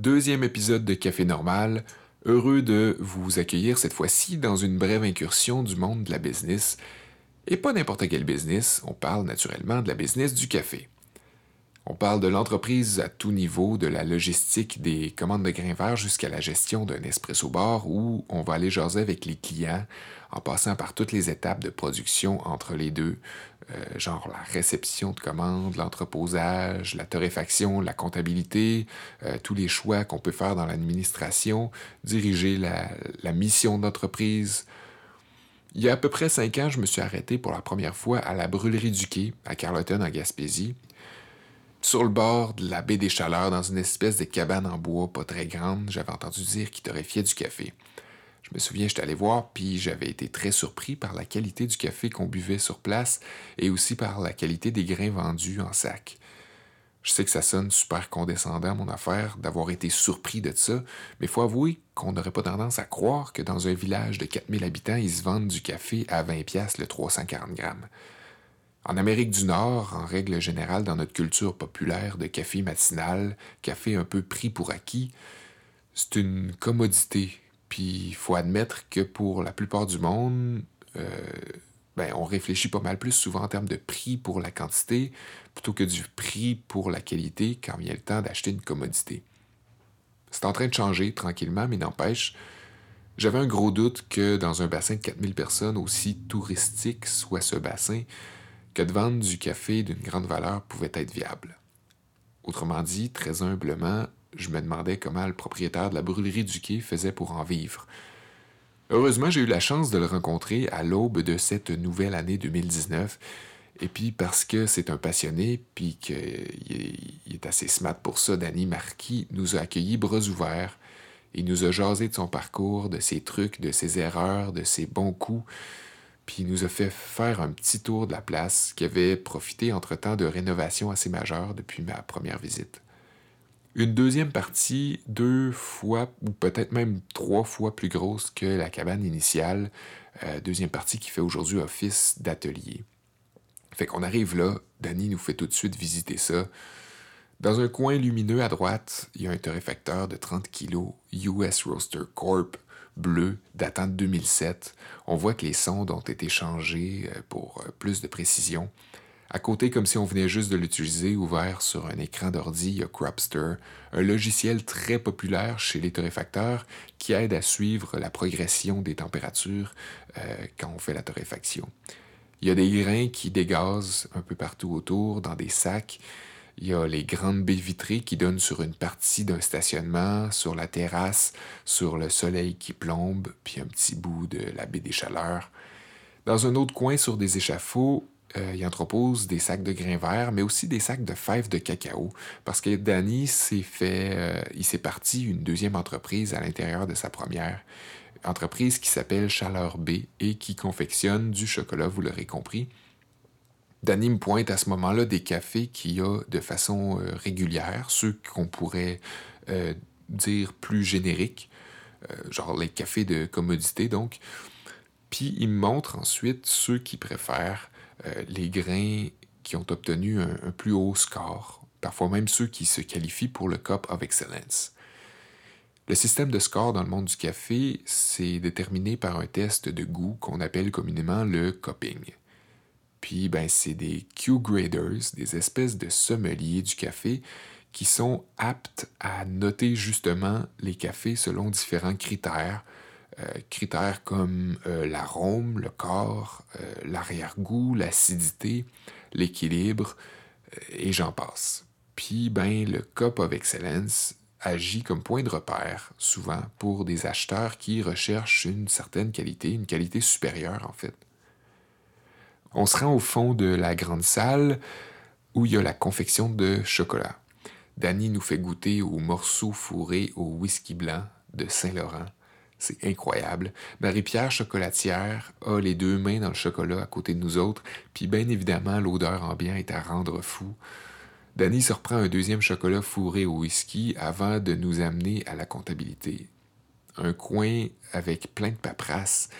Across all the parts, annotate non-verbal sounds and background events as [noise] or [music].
Deuxième épisode de Café Normal. Heureux de vous accueillir cette fois-ci dans une brève incursion du monde de la business. Et pas n'importe quel business, on parle naturellement de la business du café. On parle de l'entreprise à tout niveau, de la logistique des commandes de grains verts jusqu'à la gestion d'un espresso bar où on va aller jaser avec les clients en passant par toutes les étapes de production entre les deux, euh, genre la réception de commandes, l'entreposage, la torréfaction, la comptabilité, euh, tous les choix qu'on peut faire dans l'administration, diriger la, la mission d'entreprise. Il y a à peu près cinq ans, je me suis arrêté pour la première fois à la brûlerie du quai à Carleton en Gaspésie sur le bord de la baie des Chaleurs, dans une espèce de cabane en bois pas très grande, j'avais entendu dire qu'il torréfiait du café. Je me souviens, j'étais allé voir, puis j'avais été très surpris par la qualité du café qu'on buvait sur place et aussi par la qualité des grains vendus en sac. Je sais que ça sonne super condescendant, mon affaire, d'avoir été surpris de ça, mais faut avouer qu'on n'aurait pas tendance à croire que dans un village de 4000 habitants, ils se vendent du café à 20 pièces le 340 grammes. En Amérique du Nord, en règle générale, dans notre culture populaire de café matinal, café un peu pris pour acquis, c'est une commodité. Puis il faut admettre que pour la plupart du monde, euh, ben, on réfléchit pas mal plus souvent en termes de prix pour la quantité plutôt que du prix pour la qualité quand vient le temps d'acheter une commodité. C'est en train de changer tranquillement, mais n'empêche, j'avais un gros doute que dans un bassin de 4000 personnes, aussi touristique soit ce bassin, que de vendre du café d'une grande valeur pouvait être viable. Autrement dit, très humblement, je me demandais comment le propriétaire de la brûlerie du quai faisait pour en vivre. Heureusement, j'ai eu la chance de le rencontrer à l'aube de cette nouvelle année 2019, et puis parce que c'est un passionné, puis qu'il est assez smart pour ça, Danny Marquis nous a accueillis bras ouverts. Il nous a jasé de son parcours, de ses trucs, de ses erreurs, de ses bons coups, puis il nous a fait faire un petit tour de la place qui avait profité entre-temps de rénovations assez majeures depuis ma première visite. Une deuxième partie, deux fois ou peut-être même trois fois plus grosse que la cabane initiale, euh, deuxième partie qui fait aujourd'hui office d'atelier. Fait qu'on arrive là, Danny nous fait tout de suite visiter ça. Dans un coin lumineux à droite, il y a un torréfacteur de 30 kg US Roaster Corp bleu datant de 2007. On voit que les sondes ont été changées euh, pour euh, plus de précision. À côté, comme si on venait juste de l'utiliser, ouvert sur un écran d'ordi, il y a Cropster, un logiciel très populaire chez les torréfacteurs qui aide à suivre la progression des températures euh, quand on fait la torréfaction. Il y a des grains qui dégazent un peu partout autour dans des sacs il y a les grandes baies vitrées qui donnent sur une partie d'un stationnement, sur la terrasse, sur le soleil qui plombe, puis un petit bout de la baie des Chaleurs. Dans un autre coin, sur des échafauds, euh, il entrepose des sacs de grains verts, mais aussi des sacs de fèves de cacao, parce que Danny s'est fait, euh, il s'est parti une deuxième entreprise à l'intérieur de sa première entreprise qui s'appelle Chaleur B et qui confectionne du chocolat, vous l'aurez compris, Danny me pointe à ce moment-là des cafés qu'il y a de façon euh, régulière, ceux qu'on pourrait euh, dire plus génériques, euh, genre les cafés de commodité donc. Puis il me montre ensuite ceux qui préfèrent les grains qui ont obtenu un, plus haut score, parfois même ceux qui se qualifient pour le Cup of Excellence. Le système de score dans le monde du café, c'est déterminé par un test de goût qu'on appelle communément le cupping. Puis, ben, c'est des Q-graders, des espèces de sommeliers du café qui sont aptes à noter justement les cafés selon différents critères. Euh, critères comme euh, l'arôme, le corps, euh, l'arrière-goût, l'acidité, l'équilibre, et j'en passe. Puis, ben, le Cup of Excellence agit comme point de repère, souvent, pour des acheteurs qui recherchent une certaine qualité, une qualité supérieure en fait. On se rend au fond de la grande salle où il y a la confection de chocolat. Danny nous fait goûter aux morceaux fourrés au whisky blanc de Saint-Laurent. C'est incroyable. Marie-Pierre chocolatière a les deux mains dans le chocolat à côté de nous autres, puis bien évidemment l'odeur ambiante est à rendre fou. Danny se reprend un deuxième chocolat fourré au whisky avant de nous amener à la comptabilité. Un coin avec plein de paperasses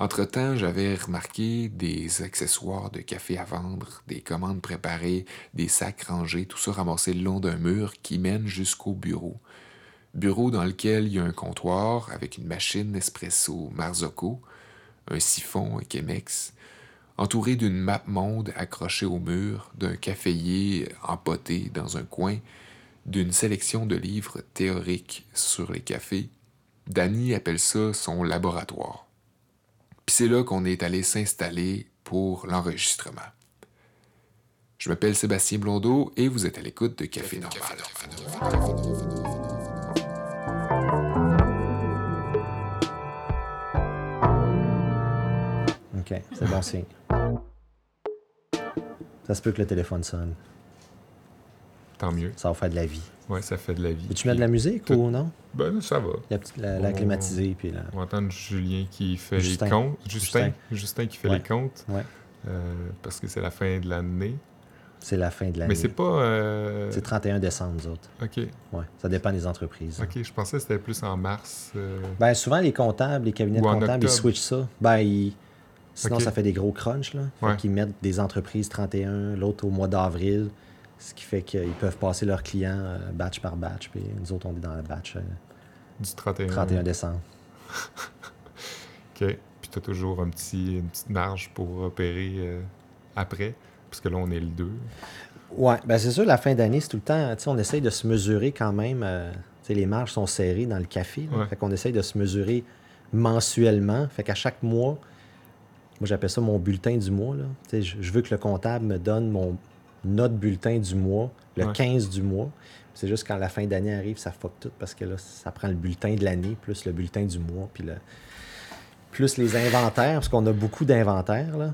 entre-temps, j'avais remarqué des accessoires de café à vendre, des commandes préparées, des sacs rangés, tout ça ramassé le long d'un mur qui mène jusqu'au bureau. Bureau dans lequel il y a un comptoir avec une machine espresso Marzocco, un siphon un Chemex, entouré d'une map monde accrochée au mur, d'un caféier empoté dans un coin, d'une sélection de livres théoriques sur les cafés. Danny appelle ça son laboratoire. C'est là qu'on est allé s'installer pour l'enregistrement. Je m'appelle Sébastien Blondeau et vous êtes à l'écoute de Café Normal. OK, c'est bon signe. Ça se peut que le téléphone sonne. Tant mieux. Ça va faire de la vie. Ouais, ça fait de la vie. Veux-tu mettre de la musique tout- ou non? Ben, ça va. La, petite- la, la climatisée, puis la... On va entendre Julien qui fait Justin. les comptes. Justin. Justin. Justin, qui fait Ouais. les comptes. Ouais. euh, parce que c'est la fin de l'année. C'est la fin de l'année. Mais c'est pas. euh, C'est 31 décembre, nous autres. Ok. Ouais, ça dépend des entreprises. Ok, je pensais que c'était plus en mars. euh, Ben, souvent, les comptables, les cabinets de comptables, ils switchent ça. Ben, ils- Sinon, ça fait des gros crunchs. Là. Fait Ouais. qu'ils mettent des entreprises 31, l'autre au mois d'avril. Ce qui fait qu'ils peuvent passer leurs clients euh, batch par batch. Puis nous autres, on est dans le batch euh, du 31. 31 décembre. [laughs] Ok. Puis t'as toujours un petit, une petite marge pour opérer euh, après. Parce que là, on est le 2. Ouais, ben c'est sûr, la fin d'année, c'est tout le temps. Tu sais, on essaye de se mesurer quand même. euh, tu sais, les marges sont serrées dans le café. là. Ouais. Fait qu'on essaye de se mesurer mensuellement. Fait qu'à chaque mois, moi j'appelle ça mon bulletin du mois. Là. Tu sais, je, je veux que le comptable me donne mon notre bulletin du mois, le Ouais. 15 du mois. C'est juste quand la fin d'année arrive, ça fuck tout parce que là, ça prend le bulletin de l'année, plus le bulletin du mois, puis le, plus les inventaires, parce qu'on a beaucoup d'inventaires. Là.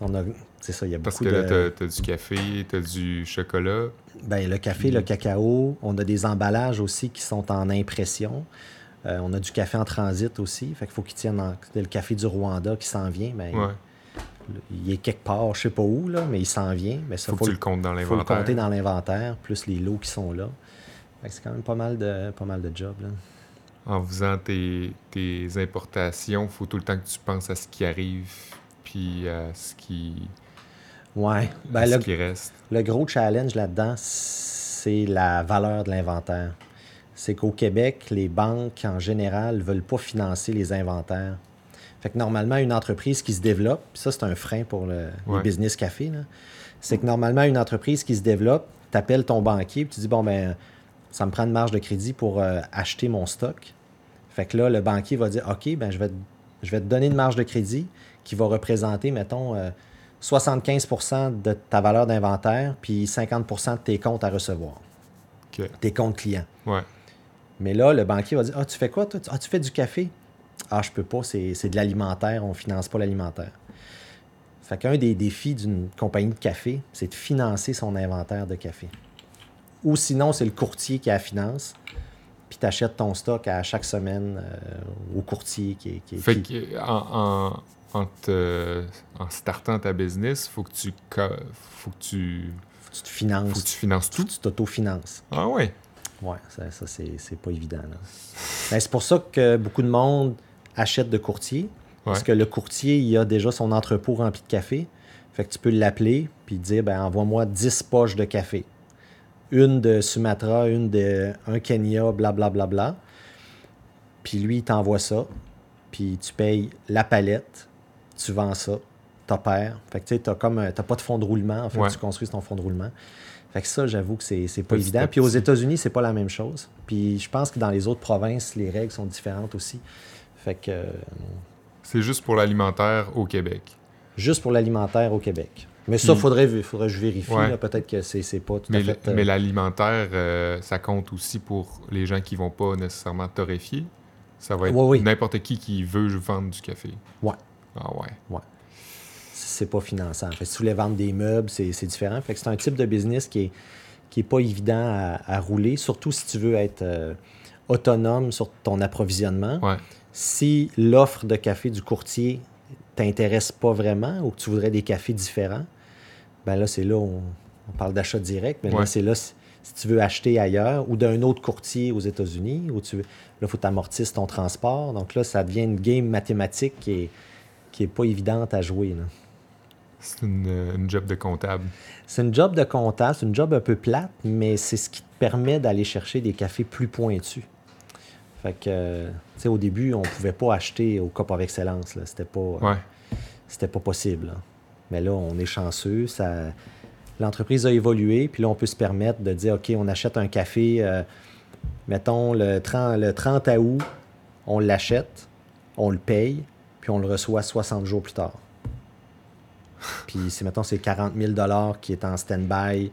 On a, c'est ça, il y a Parce beaucoup que là, t'as, du café, t'as du chocolat. Ben, le café, le cacao, on a des emballages aussi qui sont en impression. Euh, on a du café en transit aussi. Fait qu'il faut qu'il tienne en... Le café du Rwanda qui s'en vient, ben, Ouais. Il est quelque part, je sais pas où, là, mais il s'en vient. Mais ça, Faut, que tu le comptes dans faut le l'inventaire. compter dans l'inventaire, plus les lots qui sont là. C'est quand même pas mal de, pas mal de job. Là. En faisant tes, tes importations, faut tout le temps que tu penses à ce qui arrive, puis à ce qui, Ouais. à Ben, ce le, qui reste. Le gros challenge là-dedans, c'est la valeur de l'inventaire. C'est qu'au Québec, les banques, en général, ne veulent pas financer les inventaires. Fait que normalement, une entreprise qui se développe, puis ça, c'est un frein pour le, Ouais. business café, c'est que normalement, une entreprise qui se développe, tu appelles ton banquier, puis tu dis, bon, ben, ça me prend une marge de crédit pour euh, acheter mon stock. Fait que là, le banquier va dire, OK, ben, je vais, te- je vais te donner une marge de crédit qui va représenter, mettons, euh, 75% de ta valeur d'inventaire, puis 50% de tes comptes à recevoir, tes comptes clients. Ouais. Mais là, le banquier va dire Ah, tu fais quoi, toi? Ah, tu fais du café? Ah, je peux pas, c'est c'est de l'alimentaire, on finance pas l'alimentaire. Fait qu'un des défis d'une compagnie de café, c'est de financer son inventaire de café. Ou sinon, c'est le courtier qui a la finance, puis tu achètes ton stock à chaque semaine euh, au courtier qui est. Qui Fait qui- que en, en, en, te- en startant ta business, faut que tu faut que tu faut que tu te finances. faut que tu finances Faut tout. que tu t'autofinances. Ah ouais? Ouais, ça, ça, c'est c'est pas évident. là. Ben, c'est pour ça que beaucoup de monde achète de courtier. Parce que le courtier, il a déjà son entrepôt rempli de café. Fait que tu peux l'appeler puis dire ben, envoie-moi 10 poches de café. Une de Sumatra, une de un Kenya, blablabla. Bla, bla, bla. Puis lui, il t'envoie ça. Puis tu payes la palette, tu vends ça, t'opères. Fait que tu sais, t'as comme un- t'as pas de fonds de roulement. En fait, Ouais. tu construis ton fonds de roulement. Fait que ça, j'avoue que c'est c'est pas Petit évident. Puis aux. États-Unis, c'est pas la même chose. Puis je pense que dans les autres provinces, les règles sont différentes aussi. Fait que euh, C'est juste pour l'alimentaire au Québec. juste pour l'alimentaire au Québec. Mais ça, Puis- faudrait, faudrait que je vérifie. Ouais. Peut-être que c'est pas tout Mais, à fait. euh, mais l'alimentaire, euh, ça compte aussi pour les gens qui vont pas nécessairement torréfier. Ça va être Ouais, oui. n'importe qui qui veut vendre du café. Ouais. Ah ouais. c'est pas finançant. Fait si tu voulais vendre des meubles, c'est c'est différent. Fait que c'est un type de business qui est, qui est pas évident à, à rouler, surtout si tu veux être euh, autonome sur ton approvisionnement. Ouais. Si l'offre de café du courtier t'intéresse pas vraiment ou que tu voudrais des cafés différents, ben là, c'est là où on, on parle d'achat direct, mais là, c'est là si, si tu veux acheter ailleurs ou d'un autre courtier aux États-Unis, où tu veux, là, il faut que tu amortisses ton transport. Donc là, ça devient une game mathématique qui est, qui est pas évidente à jouer. là. C'est une, une job de comptable. C'est une job de comptable, c'est une job un peu plate, mais c'est ce qui te permet d'aller chercher des cafés plus pointus. Fait que, tu sais, au début, on pouvait pas acheter au Cop of Excellence. là. C'était pas, euh, Ouais. c'était pas possible. là. Mais là, on est chanceux. Ça... L'entreprise a évolué, puis là, on peut se permettre de dire, OK, on achète un café, euh, mettons, le 30, le 30 août, on l'achète, on le paye, puis on le reçoit 60 jours plus tard. [laughs] Puis, c'est, mettons, c'est 40 000 qui est en stand-by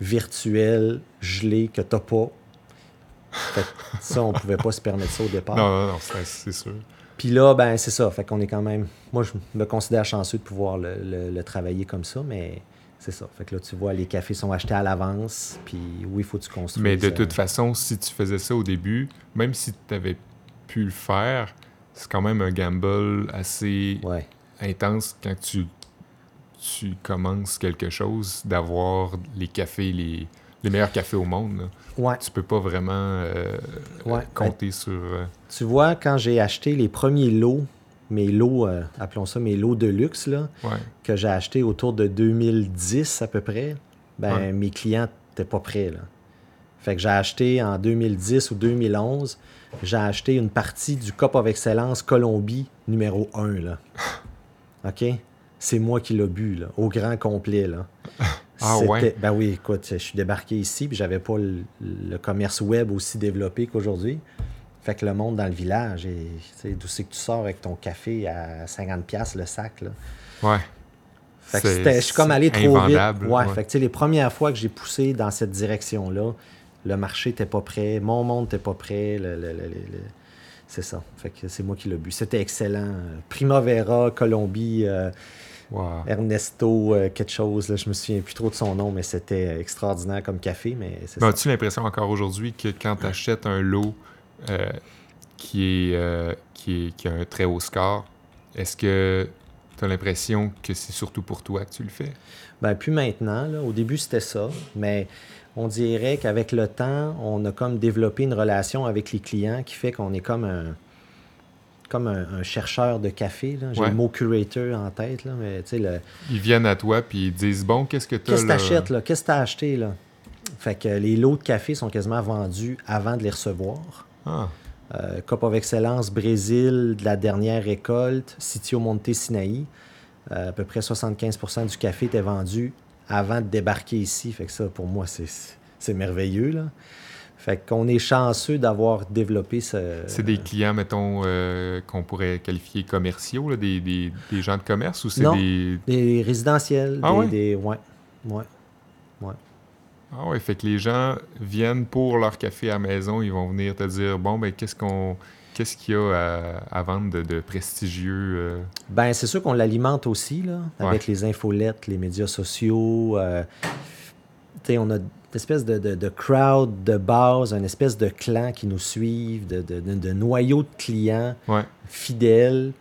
virtuel, gelé, que t'as pas. Fait que ça, on pouvait pas se permettre ça au départ. Non, non, non, c'est sûr. Puis là, ben c'est ça. Fait qu'on est quand même. Moi, je me considère chanceux de pouvoir le, le- le travailler comme ça, mais c'est ça. Fait que là, tu vois, les cafés sont achetés à l'avance. Puis oui, il faut que tu construises. Mais de euh, toute façon, si tu faisais ça au début, même si tu avais pu le faire, c'est quand même un gamble assez Ouais. intense quand tu, tu commences quelque chose d'avoir les cafés, les, les meilleurs cafés au monde. là. Ouais. Tu peux pas vraiment euh, Ouais. compter sur. euh, Tu vois, quand j'ai acheté les premiers lots, mes lots, euh, appelons ça mes lots de luxe, là, que j'ai acheté autour de 2010 à peu près, ben mes clients n'étaient pas prêts. Là. Fait que j'ai acheté en 2010 ou 2011, j'ai acheté une partie du Cup of Excellence Colombie numéro 1. Là. [laughs] OK? C'est moi qui l'ai bu, là, au grand complet. Là. Ah ouais? Ben oui, écoute, je suis débarqué ici, puis j'avais pas le, le commerce web aussi développé qu'aujourd'hui. Fait que le monde dans le village, d'où c'est que tu sors avec ton café à 50$ le sac, là? Ouais. Fait que je suis comme allé trop vite. Ouais, ouais. Fait que tu sais, les premières fois que j'ai poussé dans cette direction-là, le marché n'était pas prêt, mon monde n'était pas prêt. le- le- le- le- le- C'est ça. Fait que c'est moi qui l'ai bu. C'était excellent. Primavera, Colombie, euh, Wow. Ernesto, euh, quelque chose. Là, je me souviens plus trop de son nom, mais c'était extraordinaire comme café. Mais as-tu l'impression encore aujourd'hui que quand tu achètes un lot euh, qui, est, euh, qui, est, qui a un très haut score, est-ce que tu as l'impression que c'est surtout pour toi que tu le fais? Ben, plus maintenant. Là. Au début, c'était ça. Mais on dirait qu'avec le temps, on a comme développé une relation avec les clients qui fait qu'on est comme un comme un, un chercheur de café. là. J'ai Ouais. le mot curator en tête, là, mais le... Ils viennent à toi puis ils disent Bon, qu'est-ce que tu as qu'est-ce que t'achètes, là? Qu'est-ce que t'as acheté, là? Fait que les lots de café sont quasiment vendus avant de les recevoir. Ah, Euh, Cup of Excellence Brésil de la dernière récolte, Sitio Monte Sinaï. Euh, à peu près 75% du café était vendu avant de débarquer ici. Fait que ça, pour moi, c'est, c'est merveilleux. Là. Fait qu'on est chanceux d'avoir développé ce. c'est des clients, mettons, euh, qu'on pourrait qualifier commerciaux, là, des, des, des gens de commerce ou c'est des. Des résidentiels. Ah des, ouais? des- ouais. Ouais. Ah ouais, fait que les gens viennent pour leur café à la maison, ils vont venir te dire Bon, ben, qu'est-ce qu'on. Qu'est-ce qu'il y a à, à vendre de, de prestigieux euh, Ben, c'est sûr qu'on l'alimente aussi, là, avec les infolettes, les médias sociaux. euh, tu sais, on a espèce de, de- de crowd de base, une espèce de clan qui nous suivent, de, de, noyau de clients Ouais. fidèles.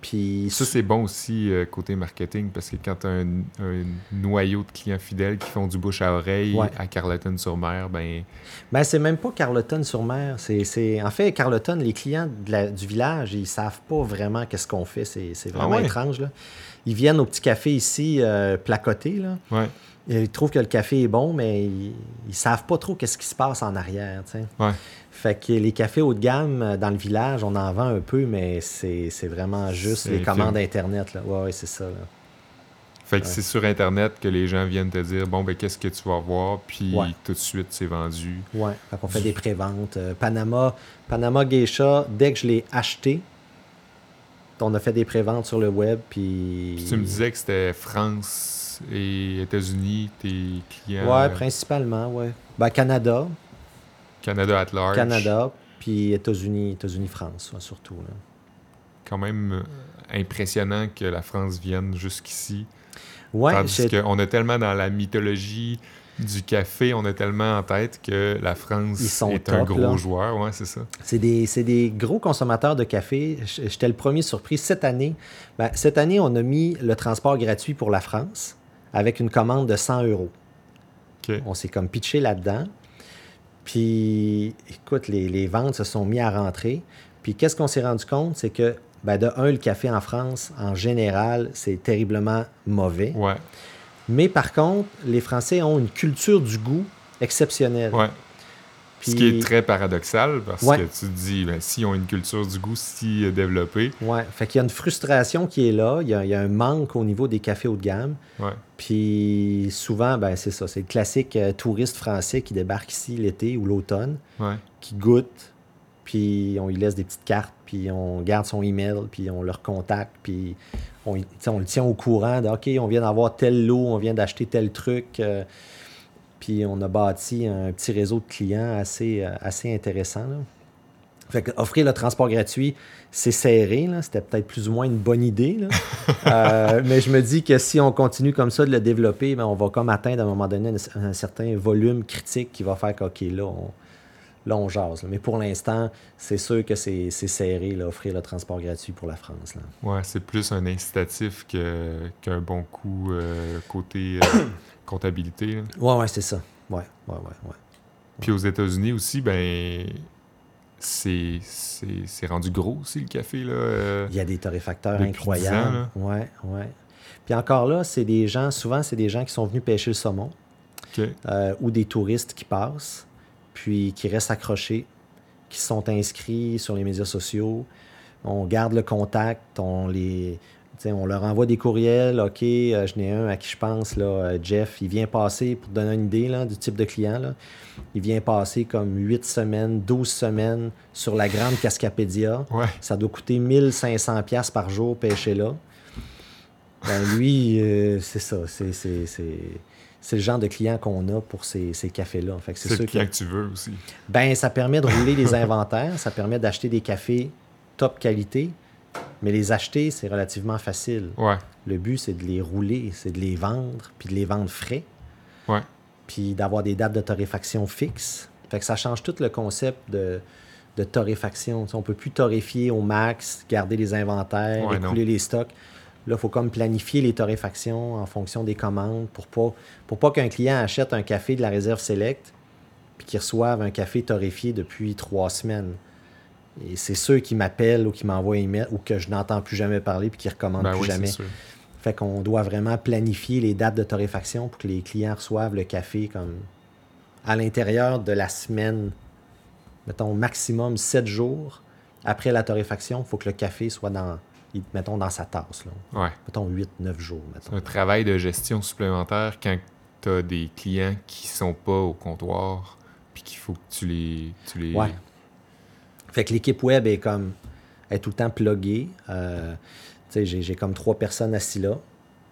Puis Ça, c'est bon aussi euh, côté marketing parce que quand tu as un, un noyau de clients fidèles qui font du bouche à oreille Ouais. à Carleton-sur-Mer, ben, Ben, c'est même pas Carleton-sur-Mer. C'est, En fait, Carleton, les clients de la- du village, ils savent pas vraiment qu'est-ce qu'on fait. C'est, c'est vraiment Ah ouais? étrange. Là. Ils viennent au petit café ici, euh, placoté. Là. ouais, Ils trouvent que le café est bon, mais ils, ils savent pas trop qu'est-ce qui se passe en arrière. ouais. Fait que les cafés haut de gamme euh, dans le village, on en vend un peu, mais c'est, vraiment juste les commandes. Internet. Là. Ouais, ouais, c'est ça. là. Fait que c'est sur Internet que les gens viennent te dire Bon, ben, qu'est-ce que tu vas voir, puis Ouais. tout de suite, c'est vendu. Ouais, fait qu'on fait des préventes. Euh, Panama, Panama Geisha, dès que je l'ai acheté, on a fait des préventes sur le web, puis... Puis tu me disais que c'était France et États-Unis, tes clients. Ouais, euh, principalement, ouais. Ben, Canada, Canada at large. Canada, puis États-Unis, États-Unis, France, ouais, surtout. Là. Quand même euh, impressionnant que la France vienne jusqu'ici. Ouais, Tandis qu'on a tellement dans la mythologie du café, on a tellement en tête que la France Ils sont est un gros là. joueur. Ouais, c'est ça. c'est des, des gros consommateurs de café. J'étais le premier surpris cette année. Ben, cette année, on a mis le transport gratuit pour la France avec une commande de 100 euros. On s'est comme pitché là-dedans. Puis, écoute, les, les ventes se sont mis à rentrer. Puis, qu'est-ce qu'on s'est rendu compte? C'est que, ben, de un, le café en France, en général, c'est terriblement mauvais. Ouais, Mais par contre, les Français ont une culture du goût exceptionnelle. ouais. Ce qui est très paradoxal parce Ouais. que tu te dis, ben, s'ils ont une culture du goût si euh, développée, Ouais, fait qu'il y a une frustration qui est là, il y a, il y a un manque au niveau des cafés haut de gamme. ouais, Puis souvent, ben c'est ça, c'est le classique euh, touriste français qui débarque ici l'été ou l'automne, ouais, qui goûte, puis on lui laisse des petites cartes, puis on garde son email, puis on le recontacte, puis on le tient au courant de OK, on vient d'avoir tel lot, on vient d'acheter tel truc. euh, puis on a bâti un petit réseau de clients assez, euh, assez intéressant. là. Fait que offrir le transport gratuit, c'est serré. C'était peut-être plus ou moins une bonne idée. là. [laughs] Euh, mais je me dis que si on continue comme ça de le développer, ben, on va comme atteindre à un moment donné un, un certain volume critique qui va faire qu'OK, là, on, là, on jase. là. Mais pour l'instant, c'est sûr que c'est serré, là, offrir le transport gratuit pour la France. Là. ouais, c'est plus un incitatif que- qu'un bon coup euh, côté euh, [coughs] comptabilité. là. Ouais, ouais, c'est ça. Ouais, ouais, ouais, ouais. Puis aux États-Unis aussi, ben, c'est c'est- c'est rendu gros aussi le café. Là. euh, Il y a des torréfacteurs incroyables. 10 ans, ouais, ouais. Puis encore là, c'est des gens, souvent, c'est des gens qui sont venus pêcher le saumon euh, ou des touristes qui passent, puis qui restent accrochés, qui sont inscrits sur les médias sociaux. On garde le contact, on les. On leur envoie des courriels. OK, euh, je n'ai un à qui je pense, là, euh, Jeff. Il vient passer, pour te donner une idée là, du type de client, là, il vient passer comme 8 semaines, 12 semaines sur la grande Cascapédia. Ouais, Ça doit coûter 1500 pièces par jour pêcher là. Ben lui, euh, c'est ça. C'est, c'est, c'est, c'est le genre de client qu'on a pour ces, ces cafés-là. Fait que c'est le client que que tu veux aussi. ben, ça permet de rouler les [laughs] inventaires, ça permet d'acheter des cafés top qualité, mais les acheter, c'est relativement facile. Ouais, Le but, c'est de les rouler, c'est de les vendre, puis de les vendre frais, ouais, puis d'avoir des dates de torréfaction fixes. Fait que ça change tout le concept de, de torréfaction. On peut plus torréfier au max, garder les inventaires, Ouais, écouler les stocks. Là, il faut comme planifier les torréfactions en fonction des commandes pour pas, pour pas qu'un client achète un café de la réserve Select puis qu'il reçoive un café torréfié depuis trois semaines. Et c'est ceux qui m'appellent ou qui m'envoient un email ou que je n'entends plus jamais parler puis qui recommandent ben plus oui, jamais. Fait qu'on doit vraiment planifier les dates de torréfaction pour que les clients reçoivent le café comme à l'intérieur de la semaine, mettons maximum 7 jours après la torréfaction, il faut que le café soit dans, mettons, dans sa tasse. Là. Ouais. Mettons 8-9 jours. C'est un travail de gestion supplémentaire quand tu as des clients qui sont pas au comptoir puis qu'il faut que tu les. Tu les... Ouais. Fait que l'équipe web est comme est tout le temps pluguée. Euh, j'ai, comme trois personnes assis là.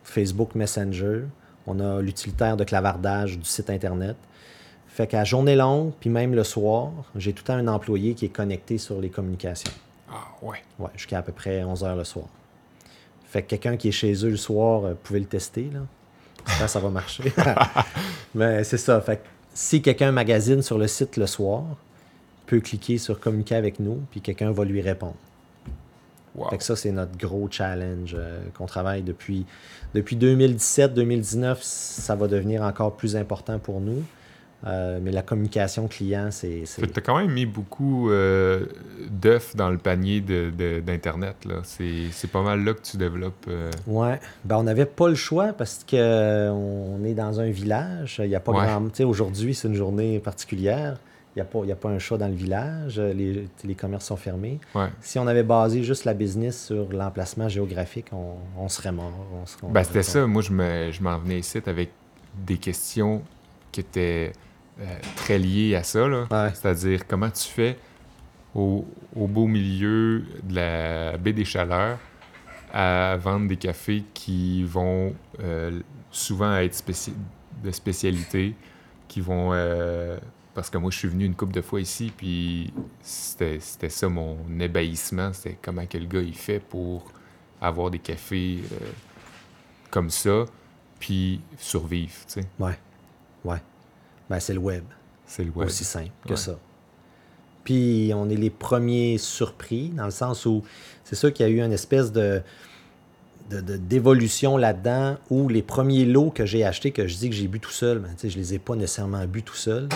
Facebook Messenger. On a l'utilitaire de clavardage du site Internet. Fait qu'à journée longue, puis même le soir, j'ai tout le temps un employé qui est connecté sur les communications. Ah, ouais. Ouais, jusqu'à à peu près 11 heures le soir. Fait que quelqu'un qui est chez eux le soir, euh, pouvez le tester, là. Ça va marcher. [laughs] [laughs] Mais c'est ça. Fait que si quelqu'un magasine sur le site le soir, peut cliquer sur communiquer avec nous, puis quelqu'un va lui répondre. Wow. Fait que ça, c'est notre gros challenge euh, qu'on travaille depuis, depuis 2017-2019. Ça va devenir encore plus important pour nous. Euh, mais la communication client, c'est. que t'as quand même mis beaucoup euh, d'œufs dans le panier d'Internet. C'est pas mal là que tu développes. Ouais, ben on n'avait pas le choix parce que euh, on est dans un village. Il n'y a pas Ouais. grand. Tu sais, aujourd'hui, c'est une journée particulière. Il n'y a, a pas un chat dans le village. Les, les commerces sont fermés. Ouais. Si on avait basé juste la business sur l'emplacement géographique, on, on serait mort. Ben, c'était ça. Moi, je me- je m'en venais ici avec des questions qui étaient euh, très liées à ça. Ouais. C'est-à-dire, comment tu fais au, au beau milieu de la baie des Chaleurs à vendre des cafés qui vont euh, souvent être spéci- de spécialité, qui vont... euh, parce que moi, je suis venu une couple de fois ici, puis c'était c'était ça mon ébahissement, c'était comment que le gars il fait pour avoir des cafés euh, comme ça, puis survivre, tu sais. Ouais. Ouais. Ben, c'est le web. C'est le web. Aussi simple que Ouais. ça. Puis on est les premiers surpris, dans le sens où c'est sûr qu'il y a eu une espèce de d'évolution là-dedans où les premiers lots que j'ai achetés, que je dis que j'ai bu tout seul, ben, tu sais, je les ai pas nécessairement bu tout seul.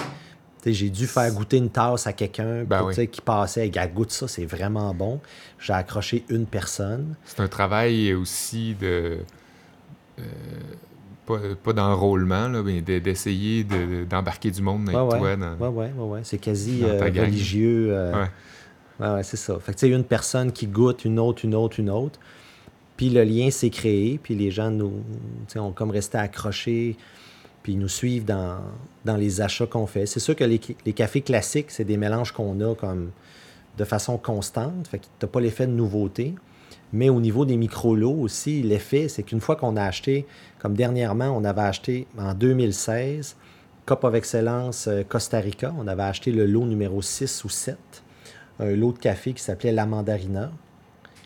J'ai dû faire goûter une tasse à quelqu'un Ben oui. qui passait, gars, goûte ça, c'est vraiment bon. J'ai accroché une personne. C'est un travail aussi de. euh, pas, pas d'enrôlement, là, mais de- d'essayer de- d'embarquer du monde avec Ouais, toi. ouais. dans- Ouais, ouais. C'est quasi euh, religieux. euh, Ouais. c'est ça. Fait que tu sais, une personne qui goûte, une autre, une autre, une autre. Puis le lien s'est créé, puis les gens nous, ont comme resté accrochés, puis ils nous suivent dans, dans les achats qu'on fait. C'est sûr que les, les cafés classiques, c'est des mélanges qu'on a comme de façon constante, fait que tu n'as pas l'effet de nouveauté. Mais au niveau des micro-lots aussi, l'effet, c'est qu'une fois qu'on a acheté, comme dernièrement, on avait acheté en 2016, Cup of Excellence euh, Costa Rica, on avait acheté le lot numéro 6 ou 7, un lot de café qui s'appelait La Mandarina,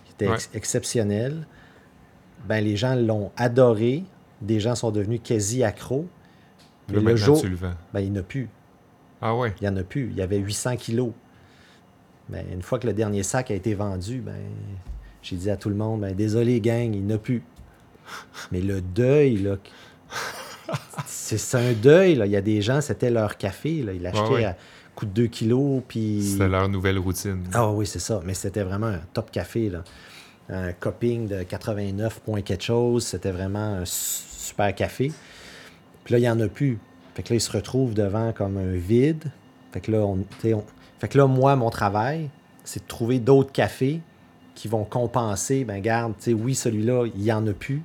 qui était ex- exceptionnel. Ben, les gens l'ont adoré, des gens sont devenus quasi accros. Là, le jour, tu le vends. ben, il n'y en a plus. Ah ouais? Il n'y en a plus. Il y avait 800 kilos. Ben, une fois que le dernier sac a été vendu, ben, j'ai dit à tout le monde, ben, désolé gang, il n'y en a plus. Mais le deuil, là, [laughs] c'est un deuil. Là. Il y a des gens, c'était leur café. Là. Ils l'achetaient ouais. à coût de 2 kilos. Puis... C'était leur nouvelle routine. Ah oui, c'est ça. Mais c'était vraiment un top café. Là. Un coping de 89 points quelque chose. C'était vraiment un su- super café. Puis là, il n'y en a plus. Fait que là, ils se retrouvent devant comme un vide. Fait que là, on, fait que là moi, mon travail, c'est de trouver d'autres cafés qui vont compenser. Ben, garde, oui, celui-là, il n'y en a plus.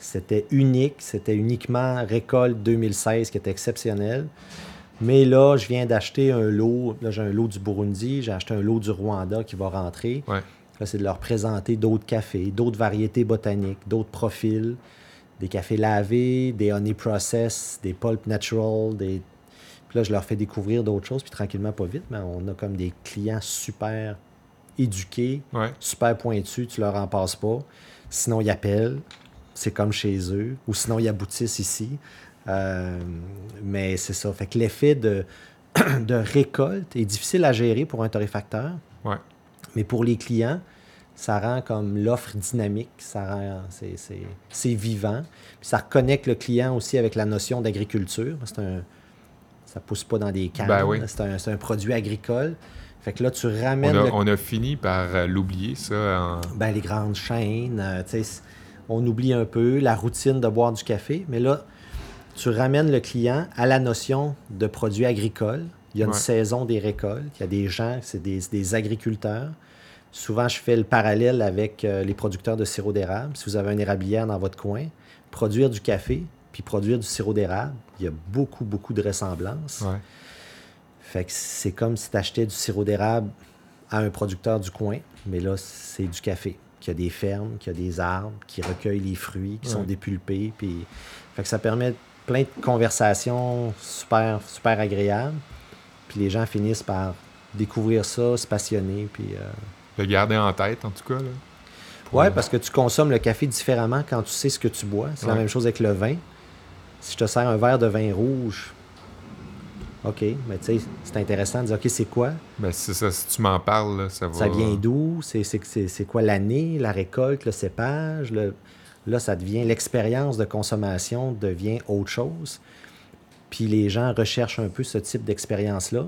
C'était unique. C'était uniquement récolte 2016 qui était exceptionnel. Mais là, je viens d'acheter un lot. Là, j'ai un lot du Burundi, j'ai acheté un lot du Rwanda qui va rentrer. Ouais. Là, c'est de leur présenter d'autres cafés, d'autres variétés botaniques, d'autres profils, des cafés lavés, des honey process, des pulp natural, des. Puis là, je leur fais découvrir d'autres choses, puis tranquillement, pas vite, mais on a comme des clients super éduqués, Ouais. super pointus, tu leur en passes pas. Sinon, ils appellent, c'est comme chez eux, ou sinon, ils aboutissent ici. Euh, mais c'est ça. Fait que l'effet de, [clears throat] de récolte est difficile à gérer pour un torréfacteur, Ouais. mais pour les clients, ça rend comme l'offre dynamique, ça rend, c'est, c'est- c'est vivant. Puis ça reconnecte le client aussi avec la notion d'agriculture. C'est un, ça pousse pas dans des cannes. Ben oui. c'est, un, c'est un produit agricole. Fait que là, tu On ramènes a, le on a fini par euh, l'oublier, ça. en- ben, les grandes chaînes, euh, on oublie un peu la routine de boire du café, mais là, tu ramènes le client à la notion de produits agricoles. Il y a une saison des récoltes, il y a des gens, c'est des, des agriculteurs. Souvent, je fais le parallèle avec euh, les producteurs de sirop d'érable. Si vous avez un érablière dans votre coin, produire du café puis produire du sirop d'érable, il y a beaucoup, beaucoup de ressemblances. Ouais. Fait que c'est comme si tu achetais du sirop d'érable à un producteur du coin, mais là, c'est du café. Qui a des fermes, qui a des arbres, qui recueillent les fruits, qui sont dépulpés. Puis... Fait que ça permet plein de conversations super, super agréables. Puis les gens finissent par découvrir ça, se passionner. Puis, euh, Le garder en tête, en tout cas. Là, Ouais, parce que tu consommes le café différemment quand tu sais ce que tu bois. C'est la même chose avec le vin. Si je te sers un verre de vin rouge, OK, mais tu sais, c'est intéressant de dire, OK, c'est quoi? Ben, c'est ça, si tu m'en parles, là, ça va. Ça vient d'où? C'est quoi l'année, la récolte, le cépage? le- Là, ça devient l'expérience de consommation devient autre chose. Puis les gens recherchent un peu ce type d'expérience-là.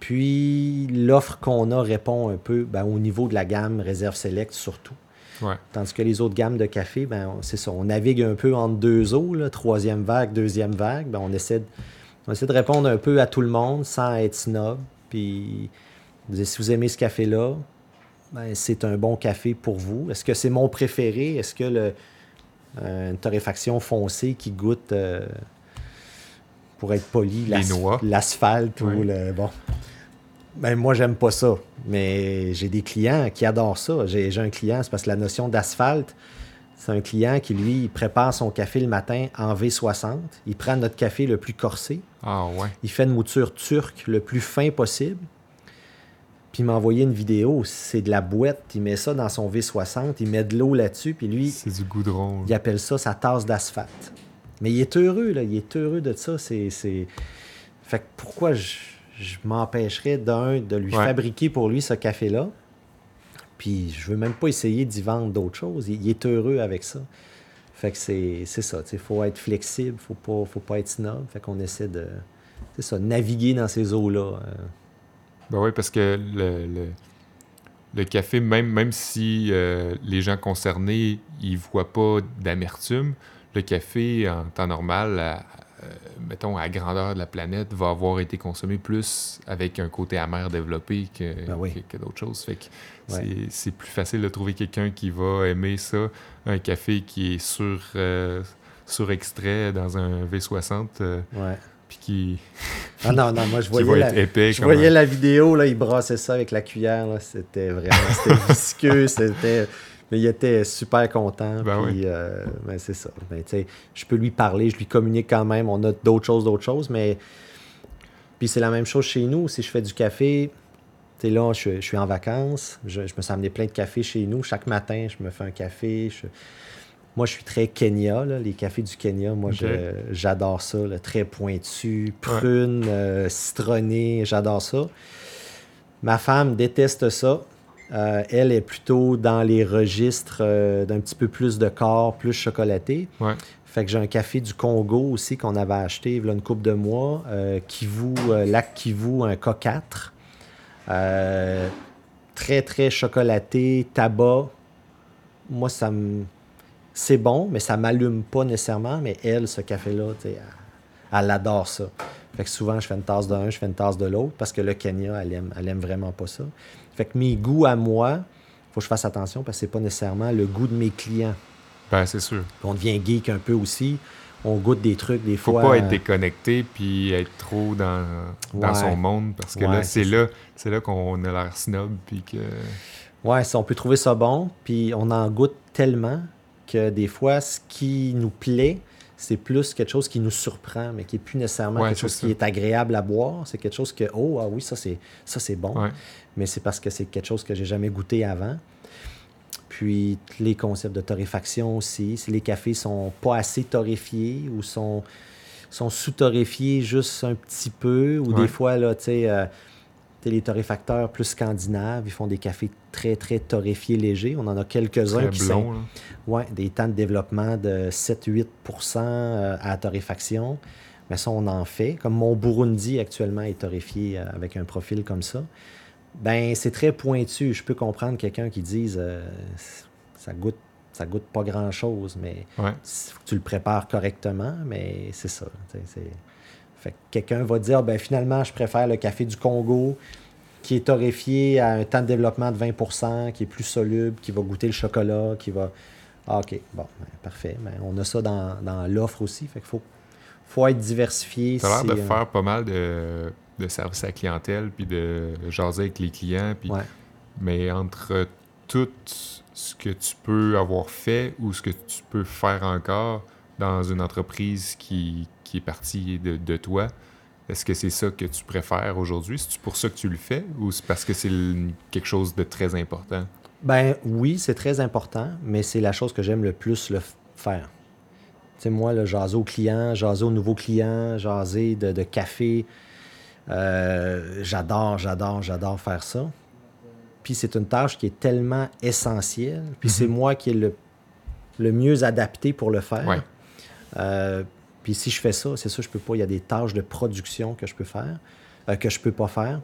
Puis l'offre qu'on a répond un peu ben, au niveau de la gamme réserve select surtout. Ouais. Tandis que les autres gammes de café, ben, on- c'est ça. On navigue un peu entre deux eaux, là, troisième vague, deuxième vague. Ben, on, essaie de, on essaie de répondre un peu à tout le monde sans être snob. Puis, si vous aimez ce café-là, ben, c'est un bon café pour vous. Est-ce que c'est mon préféré? Est-ce que le, euh, une torréfaction foncée qui goûte, euh, pour être poli, l'asphalte ou le. Bon. Ben, moi, j'aime pas ça. Mais j'ai des clients qui adorent ça. J'ai un client, c'est parce que la notion d'asphalte, c'est un client qui, lui, il prépare son café le matin en V60. Il prend notre café le plus corsé. Ah ouais. Il fait une mouture turque le plus fin possible. Puis il m'a envoyé une vidéo. C'est de la boîte. Il met ça dans son V60. Il met de l'eau là-dessus. Puis lui, C'est du goudron. il appelle ça sa tasse d'asphalte. Mais il est heureux, là. Il est heureux de ça. C'est, c'est... Fait que pourquoi je, je m'empêcherais d'un de lui Ouais. fabriquer pour lui ce café-là? Puis je veux même pas essayer d'y vendre d'autres choses. Il, il est heureux avec ça. Fait que c'est, ça. Il faut être flexible. faut pas, faut pas être snob. Fait qu'on essaie de ça, naviguer dans ces eaux-là. euh. Ben oui, parce que le, le, le café, même, même si euh, les gens concernés ils voient pas d'amertume, le café, en temps normal, à- mettons, à grandeur de la planète, va avoir été consommé plus avec un côté amer développé que, Ben oui. que, que d'autres choses. Fait que Ouais. c'est- c'est plus facile de trouver quelqu'un qui va aimer ça, un café qui est sur, euh, sur extrait dans un V60, euh, Ouais. puis qui, Ah non, non, moi je [laughs] voyais, la, épais. je voyais un- la vidéo, là, il brassait ça avec la cuillère. C'était vraiment c'était visqueux. [laughs] C'était. Mais il était super content. Ben puis, euh, ben, c'est ça. Ben, je peux lui parler, je lui communique quand même. On a d'autres choses, d'autres choses, mais. Puis c'est la même chose chez nous. Si je fais du café, tu là, je, je suis en vacances. Je, je me suis amené plein de café chez nous. Chaque matin, je me fais un café. je- Moi, je suis très Kenya, là, les cafés du Kenya. Moi, j'adore ça. très pointu, prune, euh, citronné. J'adore ça. Ma femme déteste ça. Euh, elle est plutôt dans les registres euh, d'un petit peu plus de corps, plus chocolaté. Ouais. Fait que j'ai un café du Congo aussi qu'on avait acheté il y a une couple de mois, euh, Kivu, euh, Lac Kivu, un K4. Euh, très, très chocolaté, tabac. Moi, ça me. C'est bon, mais ça m'allume pas nécessairement. Mais elle, ce café-là, elle, elle adore ça. Fait que souvent, je fais une tasse d'un, je fais une tasse de l'autre parce que le Kenya, elle aime, elle aime vraiment pas ça. Fait que mes goûts à moi, faut que je fasse attention parce que c'est pas nécessairement le goût de mes clients. Ben, c'est sûr. On devient geek un peu aussi. On goûte des trucs des Faut fois. pas être euh, déconnecté puis être trop dans, son monde parce que Ouais, là, c'est là, c'est là qu'on a l'air snob puis que Ouais, on peut trouver ça bon, puis on en goûte tellement que des fois, ce qui nous plaît, c'est plus quelque chose qui nous surprend, mais qui n'est plus nécessairement Ouais, quelque chose ça. qui est agréable à boire. C'est quelque chose que, oh, ah oui, ça c'est ça c'est bon. ouais. Mais c'est parce que c'est quelque chose que j'ai jamais goûté avant. Puis les concepts de torréfaction aussi. Si les cafés sont pas assez torréfiés ou sont, sont sous-torréfiés juste un petit peu, ou Ouais. des fois, là, tu sais, euh, tu sais, les torréfacteurs plus scandinaves, ils font des cafés très, très torréfiés légers. On en a quelques-uns qui sont. Ouais, des temps de développement de 7-8% euh, à la torréfaction. Mais ça, on en fait. Comme mon Burundi actuellement est torréfié euh, avec un profil comme ça. Ben, c'est très pointu. Je peux comprendre quelqu'un qui dise euh, ça goûte ça goûte pas grand chose, mais Ouais. il faut que tu le prépares correctement, mais c'est ça. c'est- Fait que quelqu'un va dire ben finalement, je préfère le café du Congo qui est torréfié à un temps de développement de 20% qui est plus soluble, qui va goûter le chocolat, qui va. Ah, OK, bon, ben, parfait. Ben, on a ça dans, dans l'offre aussi. Fait qu'il faut, faut être diversifié. Tu l'air de euh, faire pas mal de, de service à la clientèle, puis de jaser avec les clients. Puis, Ouais. Mais entre tout ce que tu peux avoir fait ou ce que tu peux faire encore dans une entreprise qui, qui est partie de, de toi, est-ce que c'est ça que tu préfères aujourd'hui? C'est pour ça que tu le fais ou c'est parce que c'est quelque chose de très important? Ben oui, c'est très important, mais c'est la chose que j'aime le plus le faire. Tu sais, moi, le jaser aux clients, jaser aux nouveaux clients, jaser de, de café, euh, j'adore, j'adore, j'adore faire ça. Puis c'est une tâche qui est tellement essentielle, puis c'est moi qui est le, le mieux adapté pour le faire. Ouais. Euh, puis si je fais ça, c'est ça, je peux pas. Il y a des tâches de production que je peux faire, euh, que je peux pas faire,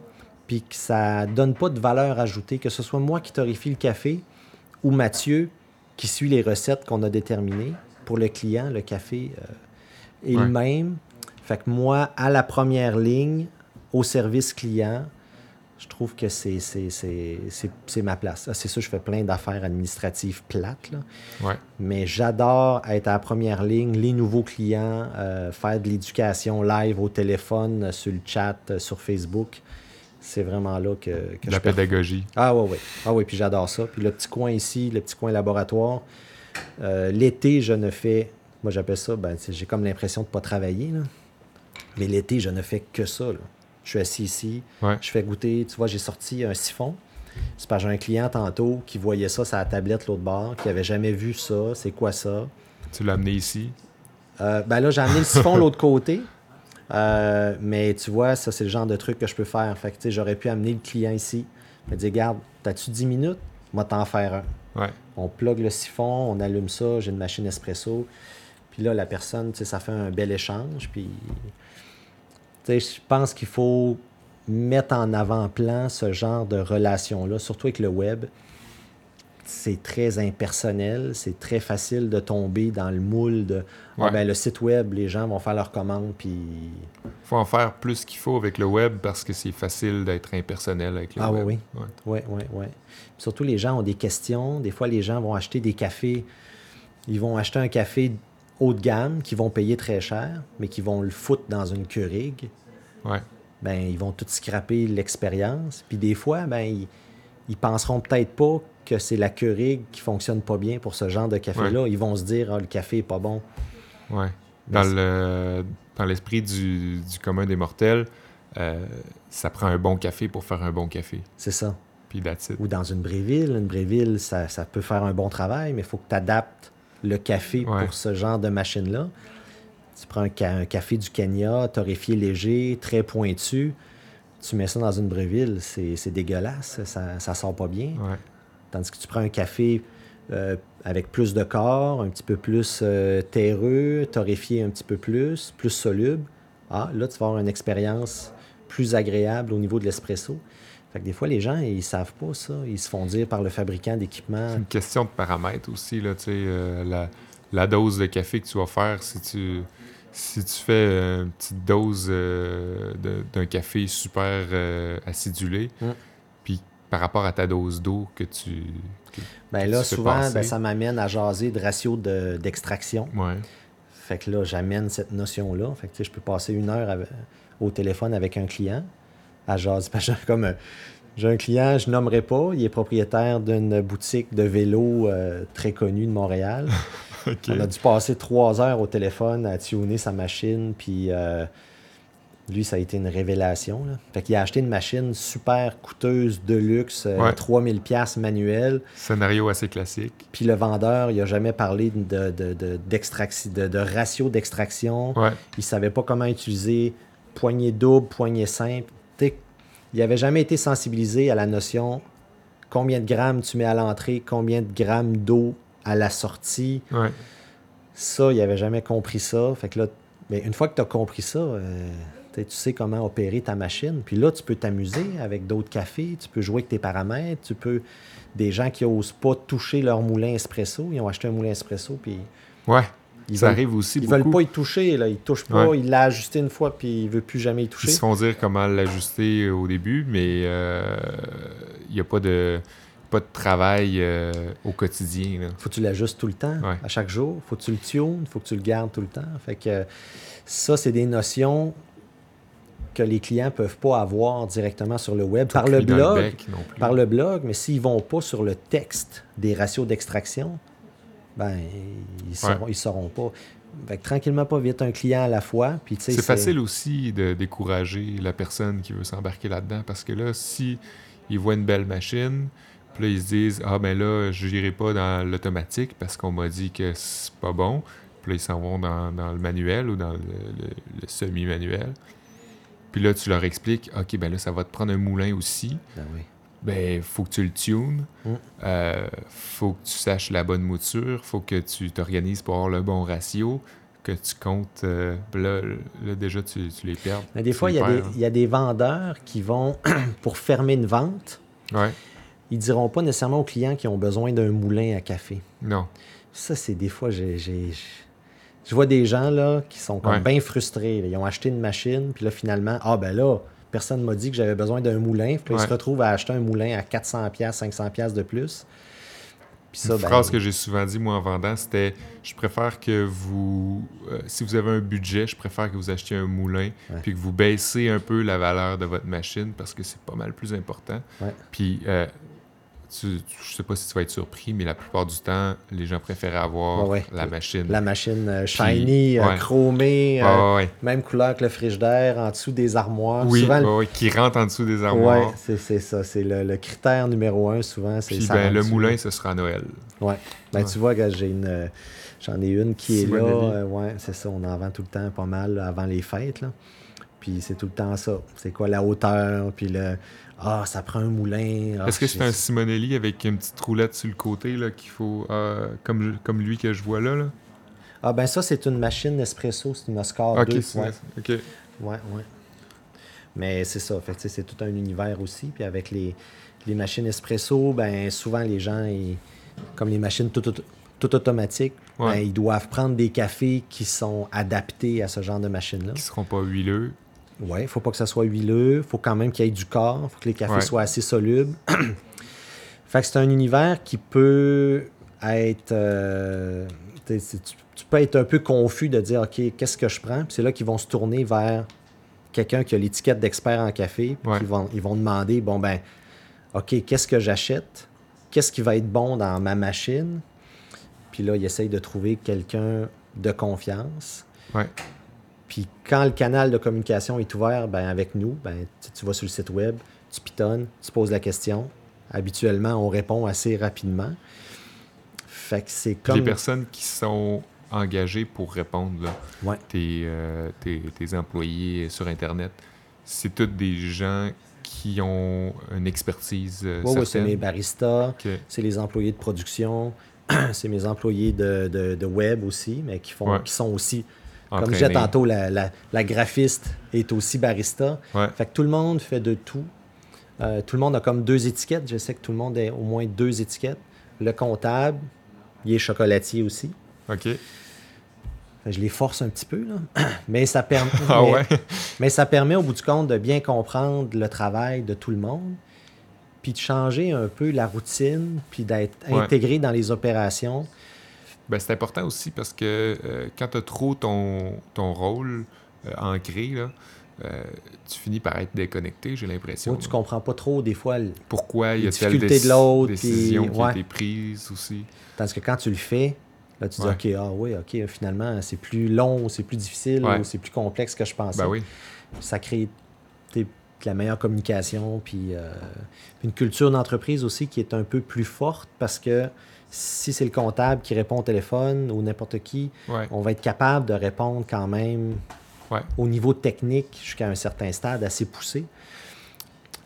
puis que ça donne pas de valeur ajoutée, que ce soit moi qui torréfie le café ou Mathieu qui suit les recettes qu'on a déterminées. Pour le client, le café euh, est Ouais. le même. Fait que moi, à la première ligne, au service client, je trouve que c'est, ma place. Ah, C'est ça, je fais plein d'affaires administratives plates, là. Ouais. mais j'adore être à la première ligne, les nouveaux clients, euh, faire de l'éducation live au téléphone, euh, sur le chat, euh, sur Facebook. C'est vraiment là que, que la je perf- pédagogie. Ah oui, oui. Ah oui, puis j'adore ça. Puis le petit coin ici, le petit coin laboratoire. euh, L'été, je ne fais. Moi, j'appelle ça. Ben, j'ai comme l'impression de ne pas travailler. Là. Mais l'été, je ne fais que ça. là. Je suis assis ici. Ouais. Je fais goûter. Tu vois, j'ai sorti un siphon. C'est parce que j'ai un client tantôt qui voyait ça sur la tablette l'autre bord, qui avait jamais vu ça. C'est quoi ça? Tu l'as amené ici? Euh, ben là, j'ai amené le siphon de [laughs] l'autre côté. Euh, mais tu vois, ça, c'est le genre de truc que je peux faire. Fait que, j'aurais pu amener le client ici. Me dire, garde, t'as-tu 10 minutes? Moi, t'en faire un. Ouais. On plug le siphon, on allume ça, j'ai une machine espresso. Puis là, la personne, ça fait un bel échange. Puis, je pense qu'il faut mettre en avant-plan ce genre de relation-là, surtout avec le web. c'est très impersonnel, c'est très facile de tomber dans le moule de ah, Ouais. ben, le site web, les gens vont faire leurs commandes, puis faut en faire plus qu'il faut avec le web parce que c'est facile d'être impersonnel avec le Ah, web. oui, Ouais. Oui, oui, oui. Surtout, les gens ont des questions. Des fois, les gens vont acheter des cafés. Ils vont acheter un café haut de gamme qu'ils vont payer très cher, mais qu'ils vont le foutre dans une Keurig. Ouais. Ben, ils vont tout scraper l'expérience. Puis des fois, ben, ils, ils penseront peut-être pas que c'est la Keurig qui fonctionne pas bien pour ce genre de café-là. Ils vont se dire, ah, le café est pas bon. Ouais. Dans c'est- le dans l'esprit du, du commun des mortels, euh, ça prend un bon café pour faire un bon café. C'est ça. Puis. Ou dans une Bréville. Une Bréville, ça, ça peut faire un bon travail, mais il faut que tu adaptes le café Ouais. pour ce genre de machine-là. Tu prends un, ca- un café du Kenya, torréfié léger, très pointu. Tu mets ça dans une Bréville, c'est c'est dégueulasse, ça, ça sort pas bien. Ouais. Tandis que tu prends un café euh, avec plus de corps, un petit peu plus euh, terreux, torréfié un petit peu plus, plus soluble. Ah, là, tu vas avoir une expérience plus agréable au niveau de l'espresso. Fait que des fois, les gens, ils savent pas ça. Ils se font dire par le fabricant d'équipement. C'est une question de paramètres aussi, là, euh, la, la dose de café que tu vas faire, si tu, si tu fais une petite dose euh, de- d'un café super euh, acidulé, Mm. puis par rapport à ta dose d'eau que tu... que- Ben que là, tu souvent, ben, ça m'amène à jaser de ratio de- d'extraction. Ouais, Fait que là, j'amène cette notion-là. Fait que je peux passer une heure avec- au téléphone avec un client à jaser. [laughs] Parce que j'ai comme un- j'ai un client, je nommerai pas, il est propriétaire d'une boutique de vélo euh, très connue de Montréal. [laughs] On a dû passer trois heures au téléphone à tuner sa machine, puis euh, lui, ça a été une révélation. Là. Fait qu'il a acheté une machine super coûteuse, de luxe, euh, Ouais. 3000 pièces manuelle. Scénario assez classique. Puis le vendeur, il a jamais parlé de, de, de, d'extraction- de- de ratio d'extraction. Ouais, Il savait pas comment utiliser poignée double, poignée simple. Il avait jamais été sensibilisé à la notion combien de grammes tu mets à l'entrée, combien de grammes d'eau à la sortie. ouais. Ça, il avait jamais compris ça. Fait que là, mais une fois que tu as compris ça, euh, tu sais comment opérer ta machine. Puis là, tu peux t'amuser avec d'autres cafés, tu peux jouer avec tes paramètres, tu peux. Des gens qui n'osent pas toucher leur moulin espresso, ils ont acheté un moulin espresso, puis Ouais, ils ça veulent, arrive aussi ils beaucoup. veulent pas y toucher. Là. Ils touchent pas, Ouais. il l'a ajusté une fois, puis il veut plus jamais y toucher. Ils se font dire comment l'ajuster au début, mais euh, il n'y a pas de, pas de travail euh, au quotidien. là. faut que tu l'ajustes tout le temps, Ouais. à chaque jour. faut que tu le tunes, faut que tu le gardes tout le temps. Fait que ça, c'est des notions que les clients peuvent pas avoir directement sur le web. Par le blog, bec par le blog, mais s'ils vont pas sur le texte des ratios d'extraction, ben ils sauront, ils sauront pas. Fait que tranquillement pas vite un client à la fois, puis C'est facile aussi de décourager la personne qui veut s'embarquer là-dedans parce que là, si ils voient une belle machine, puis là, ils se disent Ah, ben là, je n'irai pas dans l'automatique parce qu'on m'a dit que c'est pas bon. Puis là, ils s'en vont dans, dans le manuel ou dans le, le- le semi-manuel. Puis là, tu leur expliques Ok, ben là, ça va te prendre un moulin aussi. Ben oui. Ben, faut que tu le tunes. Mm. Euh, faut que tu saches la bonne mouture. Faut que tu t'organises pour avoir le bon ratio. Que tu comptes. euh, là, là, déjà, tu, tu les perds. Mais des fois, il y, a des, perds, il y a des vendeurs qui vont, [clears throat] pour fermer une vente, hein. Ouais. ils diront pas nécessairement aux clients qui ont besoin d'un moulin à café. Non. Ça, c'est des fois, j'ai, j'ai- je vois des gens là qui sont comme Ouais. bien frustrés. là. Ils ont acheté une machine, puis là, finalement, ah ben là, personne m'a dit que j'avais besoin d'un moulin. Puis Ouais. se retrouvent à acheter un moulin à 400$, 500$ de plus. Puis ça, Une ben, phrase que j'ai souvent dit, moi, en vendant, c'était Je préfère que vous. euh, si vous avez un budget, je préfère que vous achetiez un moulin, Ouais. puis que vous baissez un peu la valeur de votre machine parce que c'est pas mal plus important. Ouais. Puis, euh, tu, tu- je sais pas si tu vas être surpris, mais la plupart du temps, les gens préfèrent avoir Ouais, ouais. la machine. la machine euh, shiny, euh, ouais. chromée, Ouais, euh, même couleur que le frigidaire, en dessous des armoires. Oui, Souvent, le- ouais, ouais, qui rentre en dessous des armoires. Ouais, c'est c'est ça. C'est le, le critère numéro un, souvent. c'est Puis ça ben, le moulin, ce sera à Noël. Ouais. Ben, Ouais. tu vois, que j'ai une. J'en ai une qui est là. Euh, ouais, c'est ça. On en vend tout le temps pas mal là, avant les fêtes. Là. Puis c'est tout le temps ça. C'est quoi la hauteur? Puis le. Ah, ça prend un moulin. Ah, Est-ce que c'est un Simonelli avec une petite roulette sur le côté là, qu'il faut. euh, comme, je- comme lui que je vois là? là? Ah, ben ça, c'est une machine Nespresso. C'est une Oscar ok, 2. c'est- Ouais, ok. ouais, ouais. Mais c'est ça. Fait c'est tout un univers aussi. Puis avec les, Les machines espresso, ben souvent les gens, ils- comme les machines tout, tout, tout automatiques, Ouais. ben, ils doivent prendre des cafés qui sont adaptés à ce genre de machine-là. Qui seront pas huileux. Oui, il faut pas que ça soit huileux. Il faut quand même qu'il y ait du corps. Il faut que les cafés Ouais. soient assez solubles. [clears throat] fait que c'est un univers qui peut être... euh, tu, tu peux être un peu confus de dire, OK, qu'est-ce que je prends? Puis c'est là qu'ils vont se tourner vers quelqu'un qui a l'étiquette d'expert en café. Puis Ouais. ils, vont, ils vont demander, bon, ben, OK, qu'est-ce que j'achète? Qu'est-ce qui va être bon dans ma machine? Puis là, ils essayent de trouver quelqu'un de confiance. Ouais. Puis quand le canal de communication est ouvert ben, avec nous, ben, tu, tu vas sur le site web, tu pitonnes, tu poses la question. Habituellement, on répond assez rapidement. Fait que c'est comme. Les personnes qui sont engagées pour répondre, là, Ouais. tes, euh, tes, tes employés sur Internet, c'est tous des gens qui ont une expertise euh, Ouais, ouais, c'est mes baristas, c'est les employés de production, [clears throat] c'est mes employés de, de- de web aussi, mais qui, font, Ouais. qui sont aussi, comme je disais tantôt, la, la- la graphiste est aussi barista. Ouais. Fait que tout le monde fait de tout. Euh, tout le monde a comme deux étiquettes. Je sais que tout le monde a au moins deux étiquettes. Le comptable, il est chocolatier aussi. OK. Je les force un petit peu, là. [clears throat] Mais ça, permet, [laughs] Ah mais, ouais? [laughs] mais ça permet au bout du compte de bien comprendre le travail de tout le monde, puis de changer un peu la routine, puis d'être Ouais. intégré dans les opérations. Ben, c'est important aussi parce que euh, quand tu as trop ton, ton rôle euh, ancré, là, euh, tu finis par être déconnecté, j'ai l'impression. Où tu comprends pas trop, des fois, le- Pourquoi il y a telle difficultés de décision puis- qui a ouais. été prise aussi. Tandis que quand tu le fais, là, tu dis, Ouais. OK, ah oui, OK, finalement, c'est plus long, ou c'est plus difficile, Ouais. ou c'est plus complexe que je pensais. Ben oui. Ça crée la meilleure communication, puis euh, une culture d'entreprise aussi qui est un peu plus forte parce que si c'est le comptable qui répond au téléphone ou n'importe qui, Ouais. on va être capable de répondre quand même Ouais. au niveau technique jusqu'à un certain stade assez poussé.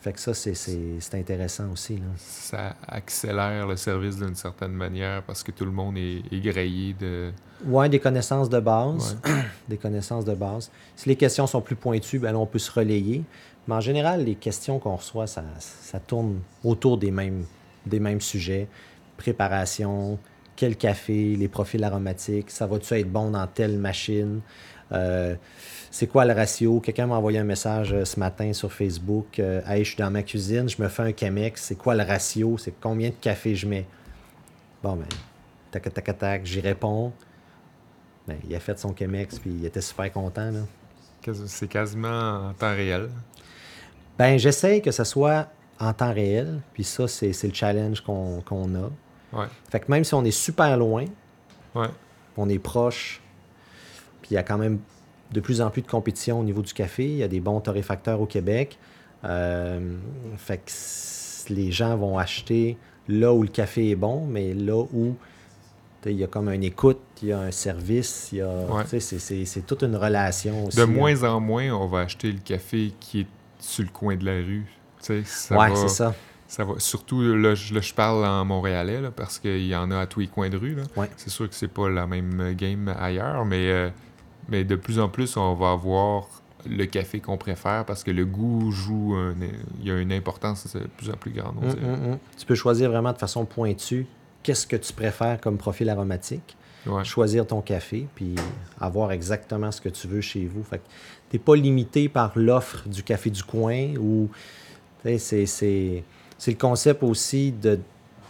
Fait que ça, c'est- c'est c'est intéressant aussi. Là. Ça accélère le service d'une certaine manière parce que tout le monde est, est grillé de. Ouais, des connaissances de base. [clears throat] des connaissances de base. Si les questions sont plus pointues, ben là, on peut se relayer. Mais en général, les questions qu'on reçoit, ça, ça tourne autour des mêmes, des mêmes sujets. Préparation, quel café, les profils aromatiques, ça va-tu être bon dans telle machine? Euh, c'est quoi le ratio? Quelqu'un m'a envoyé un message euh, ce matin sur Facebook. euh, hey, je suis dans ma cuisine, je me fais un Chemex. C'est quoi le ratio? C'est combien de café je mets? Bon, ben, tac, tac, tac, j'y réponds. Ben, il a fait son Chemex, puis il était super content. C'est quasiment en temps réel. Ben, j'essaye que ça soit en temps réel, puis ça, c'est c'est le challenge qu'on qu'on a. Ouais. Fait que même si on est super loin, Ouais. on est proche, puis il y a quand même de plus en plus de compétition au niveau du café. Il y a des bons torréfacteurs au Québec. Euh, fait que les gens vont acheter là où le café est bon, mais là où il y a comme une écoute, il y a un service, il y a, Ouais. tu sais, c'est- toute une relation aussi. De hein. moins en moins, on va acheter le café qui est sur le coin de la rue. Va- c'est ça. Ça va. Surtout, là, je, là, je parle en montréalais, là, parce qu'il y en a à tous les coins de rue. Ouais. C'est sûr que c'est pas la même game ailleurs, mais, euh, mais de plus en plus, on va avoir le café qu'on préfère parce que le goût joue, un- il y a une importance de plus en plus grande. on dirait. hum, hum. Tu peux choisir vraiment de façon pointue qu'est-ce que tu préfères comme profil aromatique, Ouais. choisir ton café, puis avoir exactement ce que tu veux chez vous. Fait que t'es pas limité par l'offre du café du coin ou tu c'est, c'est, le concept aussi de,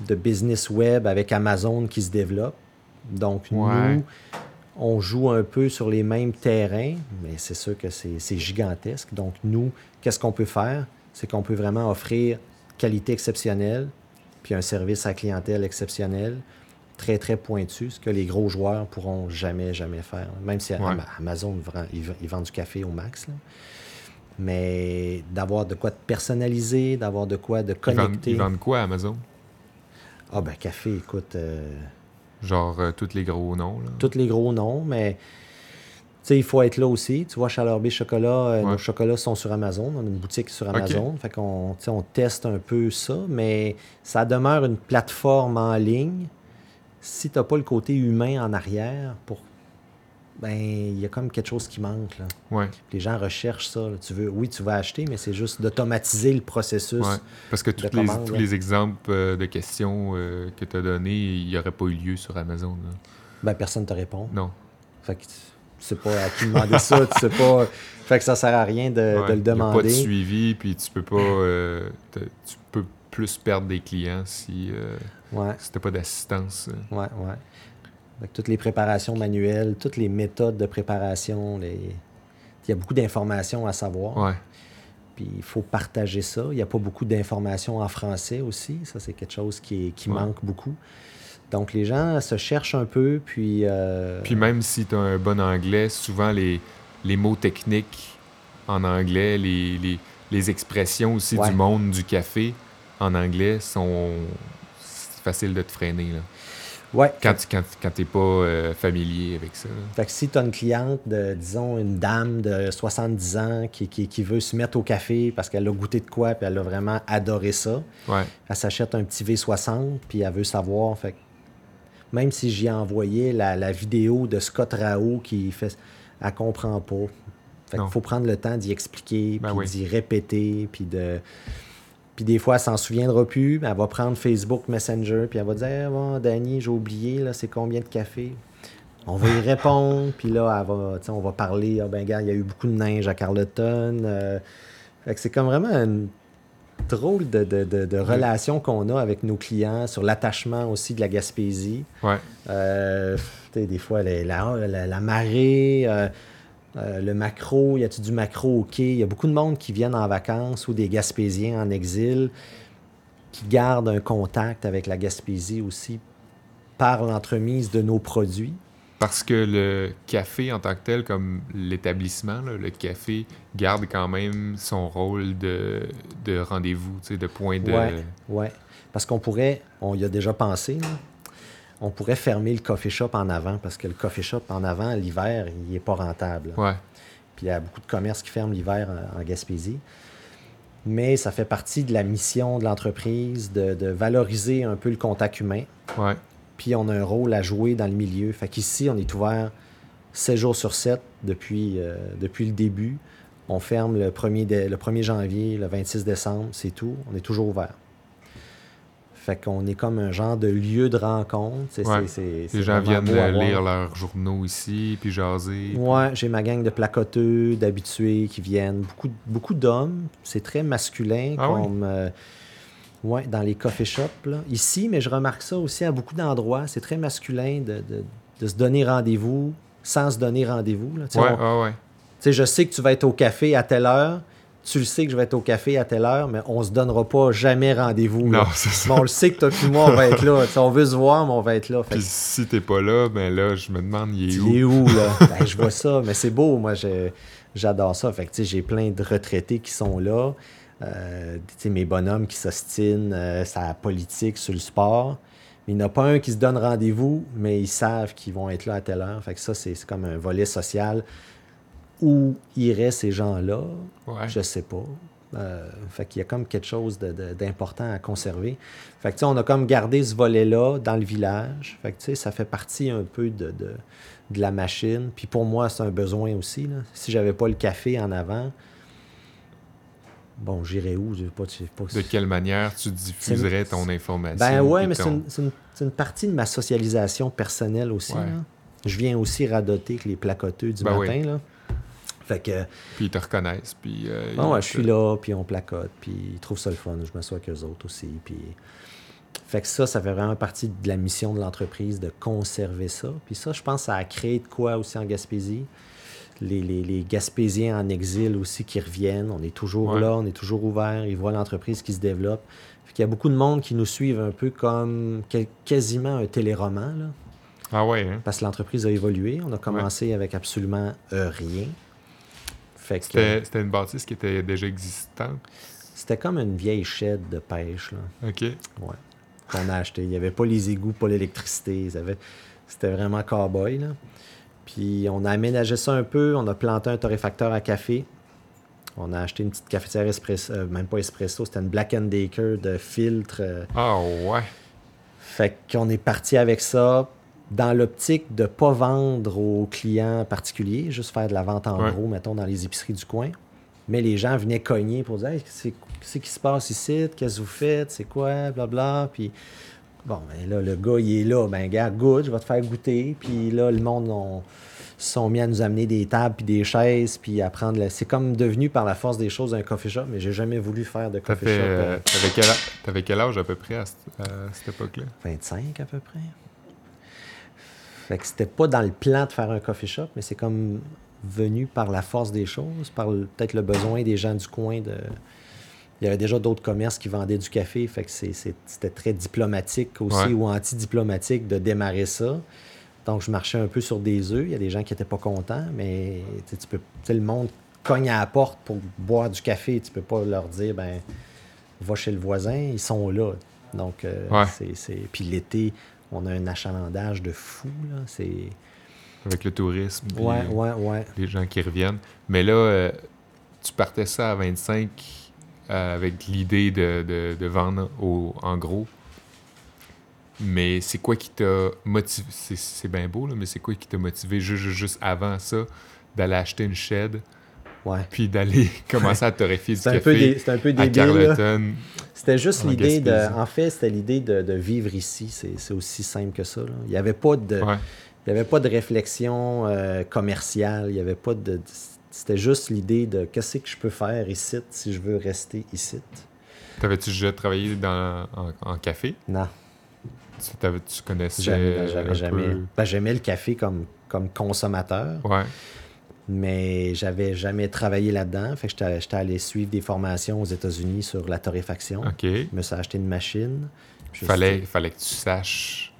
de business web avec Amazon qui se développe. Donc Ouais. nous, on joue un peu sur les mêmes terrains, mais c'est sûr que c'est, gigantesque. Donc nous, qu'est-ce qu'on peut faire? C'est qu'on peut vraiment offrir qualité exceptionnelle, puis un service à clientèle exceptionnel, très, très pointu, ce que les gros joueurs pourront jamais, jamais faire. Même si Ouais. Amazon, ils vendent du café au max. là. Mais d'avoir de quoi de personnaliser, d'avoir de quoi de Ils vendent, connecter. ils vendent quoi à Amazon? Ah ben café, écoute, euh, Genre euh, tous les gros noms. Là. tous les gros noms, mais tu sais, il faut être là aussi. Tu vois, Chaleur B Chocolat, euh, Ouais. nos chocolats sont sur Amazon. On a une boutique sur Amazon. Fait qu'on on teste un peu ça, mais ça demeure une plateforme en ligne. Si tu n'as pas le côté humain en arrière pour ben il y a comme quelque chose qui manque. Là. Ouais. Les gens recherchent ça. là. Tu veux, oui, tu vas acheter, mais c'est juste d'automatiser le processus. Ouais. Parce que de les, commande, tous là. les exemples euh, de questions euh, que tu as donnés, il n'y aurait pas eu lieu sur Amazon. Ben personne te répond. Non. Fait que tu tu sais pas à qui demander ça, tu sais pas. Fait que ça sert à rien de, Ouais. de le Il y a pas de demander. suivi, puis tu peux pas. euh, tu peux plus perdre des clients si, si t'as pas d'assistance. ouais, ouais. Toutes les préparations manuelles, toutes les méthodes de préparation, les... il y a beaucoup d'informations à savoir. Ouais. Puis il faut partager ça. Il n'y a pas beaucoup d'informations en français aussi. Ça, c'est quelque chose qui, est- qui Ouais. manque beaucoup. Donc les gens se cherchent un peu, puis... euh, Puis même si tu as un bon anglais, souvent les, les mots techniques en anglais, les, les, les expressions aussi Ouais. du monde du café en anglais sont c'est facile de te freiner là. Ouais. quand tu quand, quand t'es pas euh, familier avec ça. Fait que si tu as une cliente de, disons, une dame de 70 ans qui, qui, qui veut se mettre au café parce qu'elle a goûté de quoi puis elle a vraiment adoré ça, Ouais, elle s'achète un petit V60 puis elle veut savoir. Fait que même si j'y ai envoyé la, la vidéo de Scott Rao qui fait. Elle comprend pas. Fait qu'il faut prendre le temps d'y expliquer, Ben puis oui. d'y répéter, puis de. Puis des fois, elle s'en souviendra plus, elle va prendre Facebook Messenger, puis elle va dire Eh, bon, Danny, j'ai oublié, là, c'est combien de café On va y [laughs] répondre, puis là, elle va, on va parler Ah ben, gars, il y a eu beaucoup de neige à Carleton. euh, fait que c'est comme vraiment une drôle de, de, de- de relation qu'on a avec nos clients sur l'attachement aussi de la Gaspésie. ouais, Euh, des fois, la, la, la- la marée, euh, euh, le macro, y a-tu du macro? Au quai? Il y a beaucoup de monde qui viennent en vacances ou des Gaspésiens en exil qui gardent un contact avec la Gaspésie aussi par l'entremise de nos produits. Parce que le café en tant que tel, comme l'établissement, le café garde quand même son rôle de, de rendez-vous, de point de. Ouais, ouais. Parce qu'on pourrait, on y a déjà pensé, là, on pourrait fermer le coffee shop en avant parce que le coffee shop en avant, l'hiver, il n'est pas rentable. Ouais, Puis il y a beaucoup de commerces qui ferment l'hiver en, Gaspésie. Mais ça fait partie de la mission de l'entreprise de, de valoriser un peu le contact humain. ouais, Puis on a un rôle à jouer dans le milieu. Fait qu'ici, on est ouvert 7 jours sur 7 depuis, euh, depuis le début. On ferme le 1er, dé- le 1er janvier, le 26 décembre, c'est tout. On est toujours ouvert. Fait qu'on est comme un genre de lieu de rencontre. C'est, Ouais. c'est- les gens viennent lire leurs journaux ici, puis jaser. Ouais, j'ai ma gang de placoteux, d'habitués qui viennent. Beaucoup, beaucoup d'hommes. C'est très masculin Ah oui? comme. euh, ouais, dans les coffee shops. là. Ici, mais je remarque ça aussi à beaucoup d'endroits. C'est très masculin de, de- de se donner rendez-vous sans se donner rendez-vous. là. Ouais, on- ouais, ouais. tu sais, je sais que tu vas être au café à telle heure. Tu le sais que je vais être au café à telle heure, mais on se donnera pas jamais rendez-vous. Non, c'est ça. Mais on le sait que toi et moi, on va être là. [laughs] Tu sais, on veut se voir, mais on va être là. Fait Puis que- si t'es pas là, ben là, je me demande, il est il où? est où, là? [laughs] Ben, je vois ça, mais c'est beau. Moi, j'adore ça. Fait que, j'ai plein de retraités qui sont là. Euh, mes bonhommes qui s'ostinent, euh, la politique, sur le sport. Il n'y en a pas un qui se donne rendez-vous, mais ils savent qu'ils vont être là à telle heure. Fait que ça, c'est comme un volet social. Où iraient ces gens-là? Ouais. Je sais pas. Euh, fait qu'il y a comme quelque chose d'important à conserver. Fait que, on a comme gardé ce volet-là dans le village. Fait que, ça fait partie un peu de, de, de la machine. Puis pour moi, c'est un besoin aussi. Là. Si j'avais pas le café en avant, bon, j'irais où? Je sais pas. De quelle manière tu diffuserais ton information? Ben ouais, mais c'est ton- une, c'est une- c'est une partie de ma socialisation personnelle aussi. Ouais. là. Je viens aussi radoter avec les placoteux du Ben matin. oui. Là. Fait que, Puis ils te reconnaissent, puis... euh, Ah ouais, je suis là, puis on placote, puis ils trouvent ça le fun. Je m'assois avec eux autres aussi. Puis... Fait que ça, ça fait vraiment partie de la mission de l'entreprise de conserver ça. Puis ça, je pense, ça a créé de quoi aussi en Gaspésie. Les, les, les Gaspésiens en exil aussi qui reviennent. On est toujours Ouais. là, on est toujours ouvert. Ils voient l'entreprise qui se développe. Fait qu'il y a beaucoup de monde qui nous suivent un peu comme quel- quasiment un téléroman, là, Ah ouais, hein? parce que l'entreprise a évolué. On a commencé avec absolument euh, rien. Que C'était c'était une bâtisse qui était déjà existante? c'était comme une vieille shed de pêche, là. OK. Ouais. Qu'on a acheté. Il n'y avait pas les égouts, pas l'électricité. Ils avaient- C'était vraiment cowboy, là. Puis on a aménagé ça un peu. On a planté un torréfacteur à café. On a acheté une petite cafetière espresso, euh, même pas espresso, c'était une Black and Decker de filtre. euh. Ah ouais. Fait qu'on est parti avec ça. Dans l'optique de ne pas vendre aux clients particuliers, juste faire de la vente en Ouais. gros, mettons, dans les épiceries du coin. Mais les gens venaient cogner pour dire Hey, c'est qui se passe ici, qu'est-ce que vous faites, c'est quoi, blabla. Puis bon, ben là, le gars, il est là, ben gars, goûte, je vais te faire goûter. Puis là, le monde on, sont mis à nous amener des tables puis des chaises, puis à prendre. le- C'est comme devenu par la force des choses un coffee shop, mais j'ai jamais voulu faire de coffee shop. euh, euh, t'avais, quel âge, t'avais quel âge à peu près à cette époque-là? 25 à peu près. Fait que c'était pas dans le plan de faire un coffee shop, mais c'est comme venu par la force des choses, par peut-être le besoin des gens du coin de. Il y avait déjà d'autres commerces qui vendaient du café, fait que c'était très diplomatique aussi Ouais. ou anti-diplomatique de démarrer ça. Donc je marchais un peu sur des œufs. Il y a des gens qui étaient pas contents, mais tu peux, le monde cogne à la porte pour boire du café. Tu peux pas leur dire ben va chez le voisin, ils sont là. Donc, euh, Ouais. c'est- Puis l'été, on a un achalandage de fou. Là. C'est... Avec le tourisme, Ouais, ouais, ouais. les gens qui reviennent. Mais là, euh, tu partais ça à 25 euh, avec l'idée de, de- de vendre au, en gros. Mais c'est quoi qui t'a motivé? C'est, c'est bien beau, là, mais c'est quoi qui t'a motivé juste, juste- juste avant ça d'aller acheter une shed? Ouais. puis d'aller [laughs] commencer à torréfier du café c'est un peu débile. C'était juste l'idée de. En fait, c'était l'idée de, de vivre ici. C'est, aussi simple que ça. là. Il n'y avait pas de. Ouais. Il y avait pas de réflexion euh, commerciale. Il y avait pas de. C'était juste l'idée de qu'est-ce que je peux faire ici si je veux rester ici? T'avais-tu déjà travaillé dans, en, en café? Non. Tu, connaissais Jamais, un j'avais jamais. peu- Ben, j'aimais le café comme, comme consommateur. Ouais. Mais j'avais jamais travaillé là-dedans. Fait que j'étais allé suivre des formations aux États-Unis sur la torréfaction. OK. Je me suis acheté une machine. Me Fallait, suis fallait que tu saches.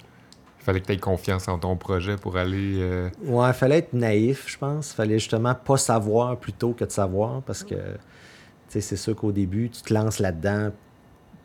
Fallait que tu aies confiance en ton projet pour aller. euh, Ouais, fallait être naïf, je pense. Fallait justement pas savoir plutôt que de savoir parce que tu sais, c'est sûr qu'au début, tu te lances là-dedans.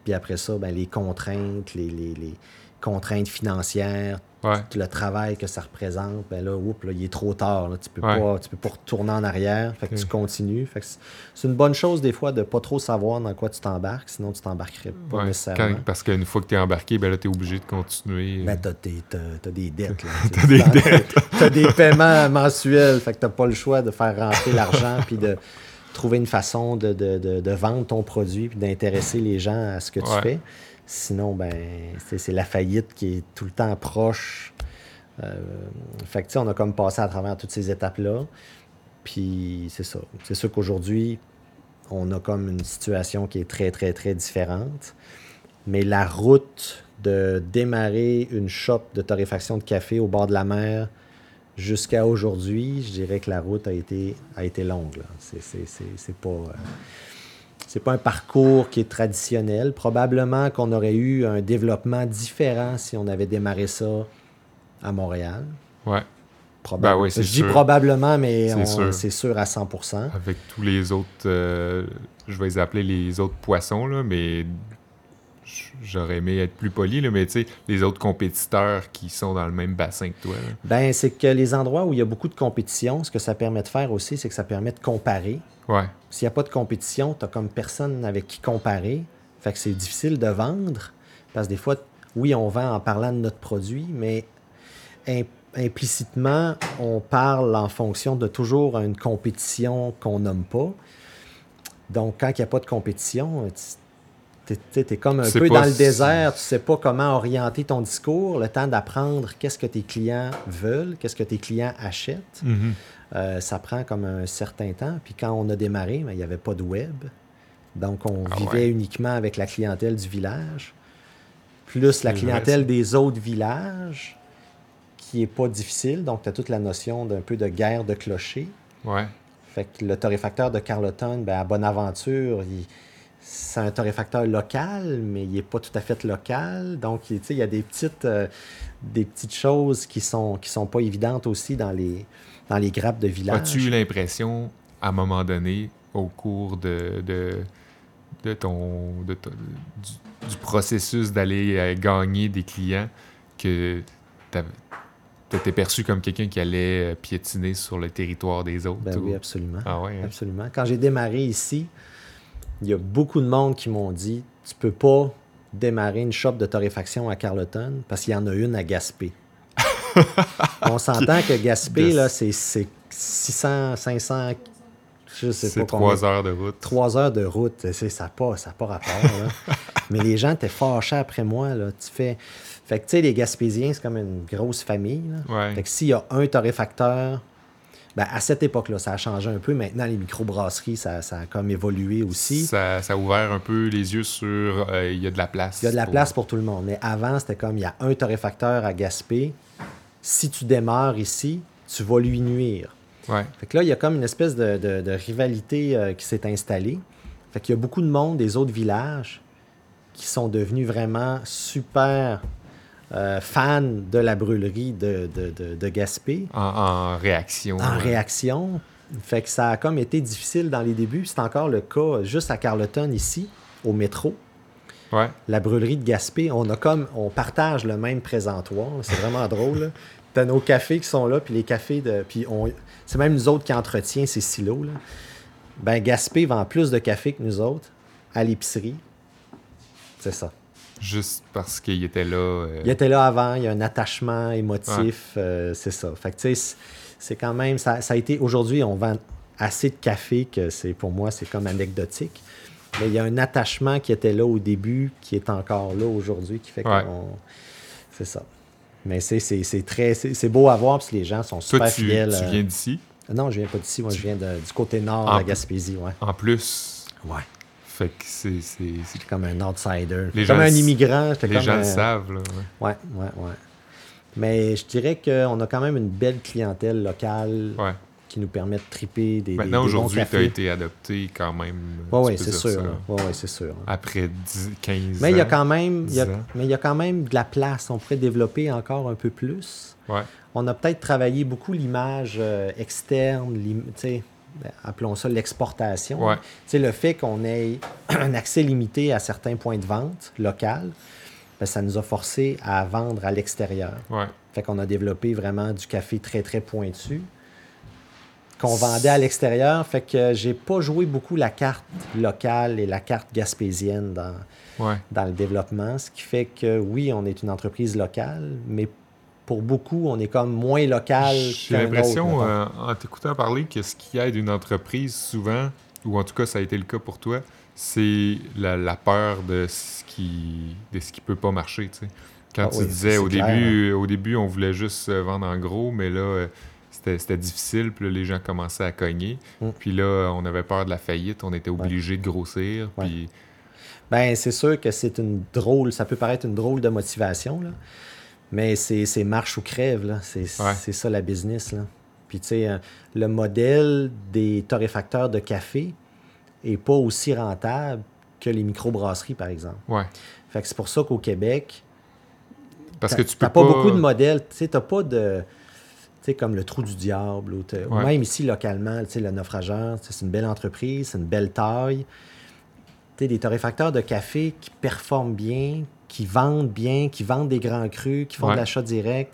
Puis après ça, ben, les contraintes, les, les- les contraintes financières, Ouais. le travail que ça représente, ben là, oups, là, il est trop tard. Là. Tu peux Ouais. pas, tu peux pas retourner en arrière. Fait que tu continues. Fait que c'est- une bonne chose des fois de pas trop savoir dans quoi tu t'embarques, sinon tu t'embarquerais pas Ouais. nécessairement. Quand- parce qu'une fois que tu es embarqué, ben là, tu es obligé de continuer. Ben, t'as, tes- t'as- t'as des dettes. [laughs] T'as des dettes. [laughs] T'as des paiements mensuels. Fait que t'as pas le choix de faire rentrer l'argent puis de trouver une façon de, de- de- de vendre ton produit puis d'intéresser les gens à ce que tu fais. Sinon, ben, c'est, la faillite qui est tout le temps proche. Euh, fait que, on a comme passé à travers toutes ces étapes-là. Puis, c'est ça. C'est sûr qu'aujourd'hui, on a comme une situation qui est très, très, très différente. Mais la route de démarrer une shop de torréfaction de café au bord de la mer jusqu'à aujourd'hui, je dirais que la route a été, a été longue. c'est pas. euh, c'est pas un parcours qui est traditionnel. Probablement qu'on aurait eu un développement différent si on avait démarré ça à Montréal. Ouais. Ben oui, je dis probablement, mais C'est on- sûr. c'est sûr à 100%. Avec tous les autres. euh, je vais les appeler les autres poissons, là, mais. J'aurais aimé être plus poli, là, mais tu sais, les autres compétiteurs qui sont dans le même bassin que toi. là. Ben, c'est que les endroits où il y a beaucoup de compétition, ce que ça permet de faire aussi, c'est que ça permet de comparer. Ouais. S'il n'y a pas de compétition, tu n'as comme personne avec qui comparer. Fait que c'est difficile de vendre. Parce que des fois, oui, on vend en parlant de notre produit, mais im- implicitement, on parle en fonction de toujours une compétition qu'on nomme pas. Donc, quand il n'y a pas de compétition, tu es, comme un peu dans le si- désert, tu sais pas comment orienter ton discours, le temps d'apprendre qu'est-ce que tes clients veulent, qu'est-ce que tes clients achètent. Mhm. Euh, ça prend comme un certain temps. Puis quand on a démarré, ben, il n'y avait pas de web. Donc, on Ah vivait ouais. uniquement avec la clientèle du village, plus la clientèle des autres villages, qui est pas difficile. Donc, tu as toute la notion d'un peu de guerre de clocher. Ouais. Fait que le torréfacteur de Carleton, ben, à Bonaventure, il- c'est un torréfacteur local, mais il n'est pas tout à fait local. Donc, il y a des petites, euh, des petites choses qui sont, qui sont pas évidentes aussi dans les, dans les grappes de village. As-tu eu l'impression, à un moment donné, au cours de, de, de ton, de ton- du, du processus d'aller euh, gagner des clients, que tu étais perçu comme quelqu'un qui allait euh, piétiner sur le territoire des autres? Ben ou- oui, absolument. Ah ouais, hein? Absolument. Quand j'ai démarré ici, il y a beaucoup de monde qui m'ont dit tu peux pas démarrer une shop de torréfaction à Carleton parce qu'il y en a une à Gaspé. [laughs] On s'entend que Gaspé, là, c'est c'est 600, 500, je sais pas combien. trois heures de route. Trois heures de route, ça n'a pas, ça a pas rapport. là. [laughs] Mais les gens étaient fâchés après moi. Là. Tu fais... Fait que, tu sais, les Gaspésiens, c'est comme une grosse famille. là. Ouais. Fait que s'il y a un torréfacteur, ben, à cette époque-là, ça a changé un peu. Maintenant, les microbrasseries, ça, ça a comme évolué aussi. Ça, ça a ouvert un peu les yeux sur euh, il y a de la place. Il y a de la pour- place pour tout le monde. Mais avant, c'était comme il y a un torréfacteur à Gaspé. Si tu démarres ici, tu vas lui nuire. Ouais. Fait que là, il y a comme une espèce de, de- de rivalité euh, qui s'est installée. Fait qu'il y a beaucoup de monde des autres villages qui sont devenus vraiment super euh, fans de la brûlerie de, de, de- de Gaspé En, en réaction. en ouais. réaction. Fait que ça a comme été difficile dans les débuts. C'est encore le cas juste à Carleton ici, au métro. Ouais. La brûlerie de Gaspé, on a comme on partage le même présentoir. C'est vraiment [laughs] drôle. T'as nos cafés qui sont là, puis les cafés de. Puis on. C'est même nous autres qui entretient ces silos. Là. Ben Gaspé vend plus de café que nous autres à l'épicerie. C'est ça. Juste parce qu'il était là. euh, Il était là avant, il y a un attachement émotif, euh, c'est ça. Fait que tu sais, c'est- c'est quand même, ça, ça a été, aujourd'hui, on vend assez de café que c'est, pour moi, c'est comme anecdotique. Mais il y a un attachement qui était là au début, qui est encore là aujourd'hui, qui fait Ouais. c'est ça. Mais c'est, c'est, c'est très, c'est, c'est beau à voir, parce que les gens sont super Toi, tu, fidèles. tu euh. viens d'ici? Non, je viens pas d'ici, moi, je viens de- du côté nord de la Gaspésie, ouais. En plus, Ouais. Fait que c'est. c'est- Comme un outsider. Les comme gens un immigrant. Les comme gens un- le savent. Là, ouais. Ouais, ouais, ouais. Mais je dirais qu'on a quand même une belle clientèle locale Ouais. qui nous permet de triper des, Maintenant, aujourd'hui, tu as été adopté quand même. Oui, c'est sûr. là. Ouais, ouais, c'est sûr. Après 10, 15 Mais il y a ans. quand même, il y a- 10 ans. mais il y a quand même de la place. On pourrait développer encore un peu plus. On a peut-être travaillé beaucoup l'image euh, externe, tu sais, appelons ça l'exportation. Ouais. Le fait qu'on ait [clears throat] un accès limité à certains points de vente locaux, ben, ça nous a forcé à vendre à l'extérieur. Ouais. Fait qu'on a développé vraiment du café très, très pointu qu'on vendait à l'extérieur. Fait que j'ai pas joué beaucoup la carte locale et la carte gaspésienne dans, Ouais. dans le développement. Ce qui fait que oui, on est une entreprise locale, mais pour beaucoup, on est comme moins local J'ai l'impression, euh, en t'écoutant parler, que ce qui aide une entreprise souvent, ou en tout cas ça a été le cas pour toi, c'est la, la peur de ce qui de ce qui peut pas marcher. Quand Ah tu oui, disais au clair, début, au début on voulait juste vendre en gros, mais là euh, c'était difficile, puis là, les gens commençaient à cogner. Mm. Puis là, on avait peur de la faillite, on était obligé de grossir. Ouais. Puis Ben, c'est sûr que c'est une drôle, ça peut paraître une drôle de motivation, là. Mais c'est marche ou crève, là. C'est Ouais. ça la business. Là. Puis, tu sais, euh, le modèle des torréfacteurs de café est pas aussi rentable que les microbrasseries, par exemple. ouais. Fait que c'est pour ça qu'au Québec, Parce que tu peux t'as pas, beaucoup de modèles. Tu sais, t'as pas de. Tu sais, comme le Trou du Diable, ou, Ouais. même ici, localement, tu sais, le Naufrageur, c'est une belle entreprise, c'est une belle taille. Tu sais, des torréfacteurs de café qui performent bien, qui vendent bien, qui vendent des grands crus, qui font Ouais. de l'achat direct,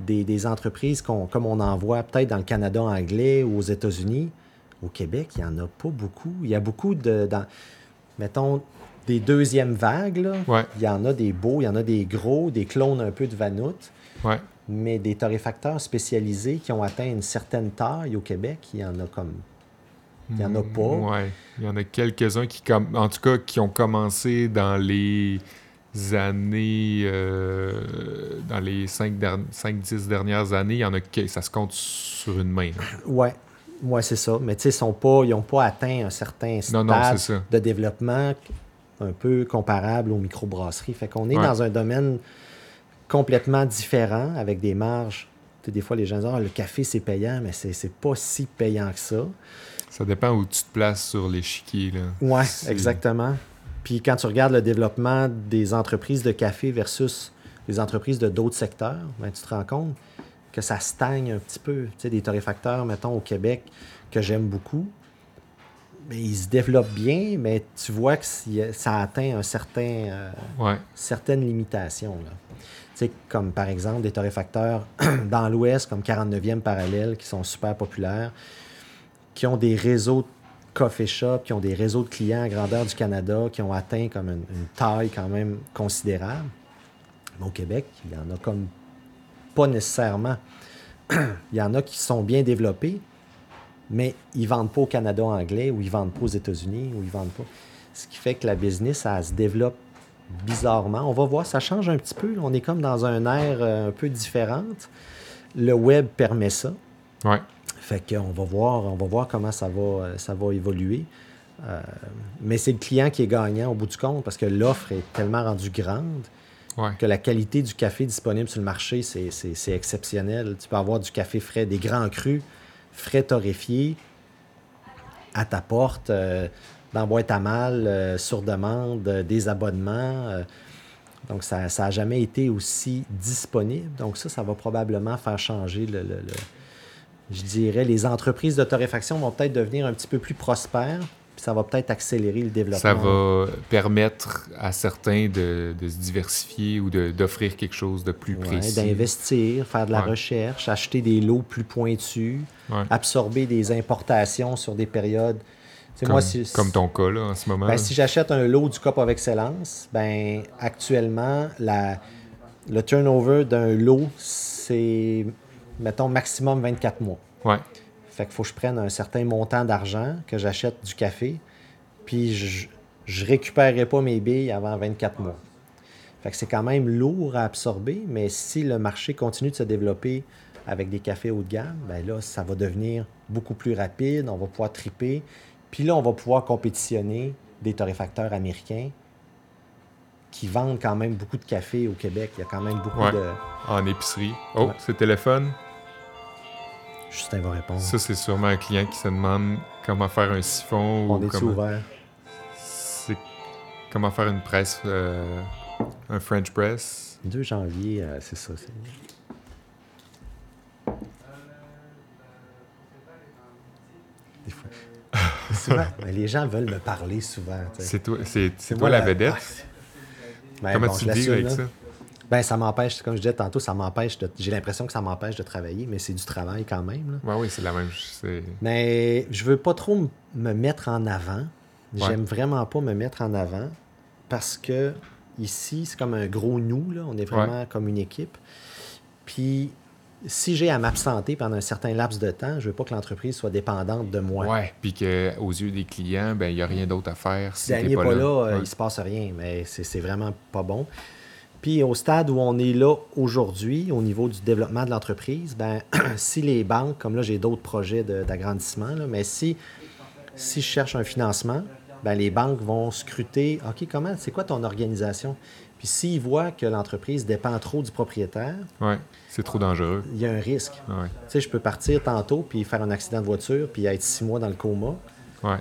des, des entreprises qu'on- comme on en voit peut-être dans le Canada anglais ou aux États-Unis. Au Québec, il n'y en a pas beaucoup. Il y a beaucoup de. Dans, mettons, des deuxièmes vagues, là. Ouais. Il y en a des beaux, il y en a des gros, des clones un peu de Vanout, Ouais. mais des torréfacteurs spécialisés qui ont atteint une certaine taille au Québec, il y en a comme. Il y en a pas. Ouais. Il y en a quelques-uns qui, en tout cas, qui ont commencé dans les années, euh, dans les 5-10 dernières années. Il y en a que ça se compte sur une main. là. Ouais, ouais c'est ça. Mais tu sais, ils n'ont pas atteint un certain Non, non, stade de développement un peu comparable aux microbrasseries. Fait qu'on est Ouais. dans un domaine complètement différent, avec des marges. Des fois, les gens disent Ah, le café, c'est payant, mais c'est pas si payant que ça. Ça dépend où tu te places sur l'échiquier. C'est- exactement. Puis quand tu regardes le développement des entreprises de café versus les entreprises de d'autres secteurs, ben, tu te rends compte que ça stagne un petit peu. Tu sais, des torréfacteurs, mettons, au Québec, que j'aime beaucoup, mais ils se développent bien, mais tu vois que ça atteint un certain, euh, Ouais. certaines limitations. Là. Tu sais, comme par exemple des torréfacteurs [clears throat] dans l'Ouest, comme 49e parallèle, qui sont super populaires, qui ont des réseaux de coffee shop, qui ont des réseaux de clients à grandeur du Canada, qui ont atteint comme une, taille quand même considérable. Mais au Québec, il y en a comme pas nécessairement. [clears throat] Il y en a qui sont bien développés, mais ils ne vendent pas au Canada anglais ou ils ne vendent pas aux États-Unis ou ils vendent pas. Ce qui fait que la business, ça se développe bizarrement. On va voir, ça change un petit peu. On est comme dans un air euh, un peu différente. Le web permet ça. Ouais. Fait qu'on va voir, on va voir comment ça va, euh, ça va évoluer. Euh, mais c'est le client qui est gagnant au bout du compte parce que l'offre est tellement rendue grande Ouais. que la qualité du café disponible sur le marché, c'est- exceptionnel. Tu peux avoir du café frais, des grands crus, frais torréfiés, à ta porte, euh, dans boîte à mal, euh, sur demande, des abonnements. donc, ça n'a jamais été aussi disponible. Donc, ça, ça va probablement faire changer le, le- le- je dirais, les entreprises de torréfaction vont peut-être devenir un petit peu plus prospères, puis ça va peut-être accélérer le développement. Ça va permettre à certains de, de se diversifier ou d'offrir quelque chose de plus Ouais, précis. d'investir, faire de la Ouais. recherche, acheter des lots plus pointus, Ouais. absorber des importations sur des périodes. Comme, moi, si, comme ton cas là, en ce moment. ben, si j'achète un lot du Cup of Excellence, ben, actuellement, la, le turnover d'un lot, c'est, mettons, maximum 24 mois. Ouais. Fait qu'il faut que je prenne un certain montant d'argent, que j'achète du café, puis je ne récupérerai pas mes billes avant 24 mois. Fait que c'est quand même lourd à absorber, mais si le marché continue de se développer avec des cafés haut de gamme, ben là, ça va devenir beaucoup plus rapide, on va pouvoir triper. Puis là, on va pouvoir compétitionner des torréfacteurs américains qui vendent quand même beaucoup de café au Québec. Il y a quand même beaucoup Ouais. de... En épicerie. Oh, Ouais. c'est téléphone. Justin va répondre. Ça, c'est sûrement un client qui se demande comment faire un siphon on ou est-tu comment, ouvert? c'est- comment faire une presse, euh, un French press. 2 janvier, euh, c'est ça. c'est- Des fois. [laughs] Souvent, mais les gens veulent me parler souvent. C'est toi, c'est, toi la vedette? Ben, comment bon, tu l'assume, avec là. ça? Ben, ça m'empêche, comme je disais tantôt, ça m'empêche de. J'ai l'impression que ça m'empêche de travailler, mais c'est du travail quand même. là. Ouais, oui, c'est la même. c'est- Mais je veux pas trop me mettre en avant. J'aime vraiment pas me mettre en avant parce que ici, c'est comme un gros nous, là. On est vraiment comme une équipe. Puis, si j'ai à m'absenter pendant un certain laps de temps, je veux pas que l'entreprise soit dépendante de moi. Ouais. Puis qu'aux yeux des clients, ben il n'y a rien d'autre à faire si Si n'est pas, pas là. là, euh, Ouais. il se passe rien, mais c'est vraiment pas bon. Puis au stade où on est là aujourd'hui, au niveau du développement de l'entreprise, ben, [clears throat] si les banques, comme là j'ai d'autres projets d'agrandissement, mais si, si je cherche un financement, ben, les banques vont scruter, OK, comment, c'est quoi ton organisation? Puis s'ils voient que l'entreprise dépend trop du propriétaire, Ouais, c'est trop dangereux. il y a un risque. Ouais. Tu sais, je peux partir tantôt puis faire un accident de voiture puis être six mois dans le coma Ouais.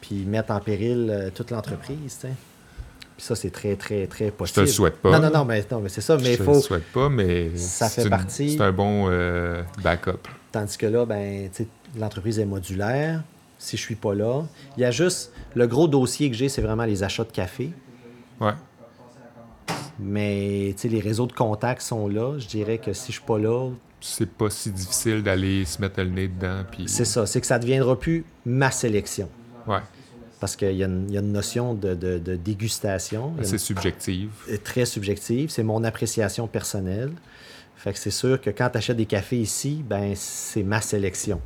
puis mettre en péril euh, toute l'entreprise, tu sais. Puis ça, c'est très, très, très Je possible. te le souhaite pas. Non, non, non, mais, non, mais c'est ça, mais Je il te faut... le souhaite pas, mais Ça fait une- partie- C'est un bon euh, backup. Tandis que là, ben, l'entreprise est modulaire. Si je suis pas là, il y a juste... Le gros dossier que j'ai, c'est vraiment les achats de café. Ouais. Mais, tu sais, les réseaux de contacts sont là. Je dirais que si je suis pas là, C'est pas si difficile d'aller se mettre le nez dedans. Puis... c'est ça. C'est que ça deviendra plus ma sélection. Ouais. Parce qu'il y, a une- il y a une notion de, de- de dégustation. C'est une- subjectif. est très subjective. C'est mon appréciation personnelle. Fait que c'est sûr que quand tu achètes des cafés ici, ben c'est ma sélection.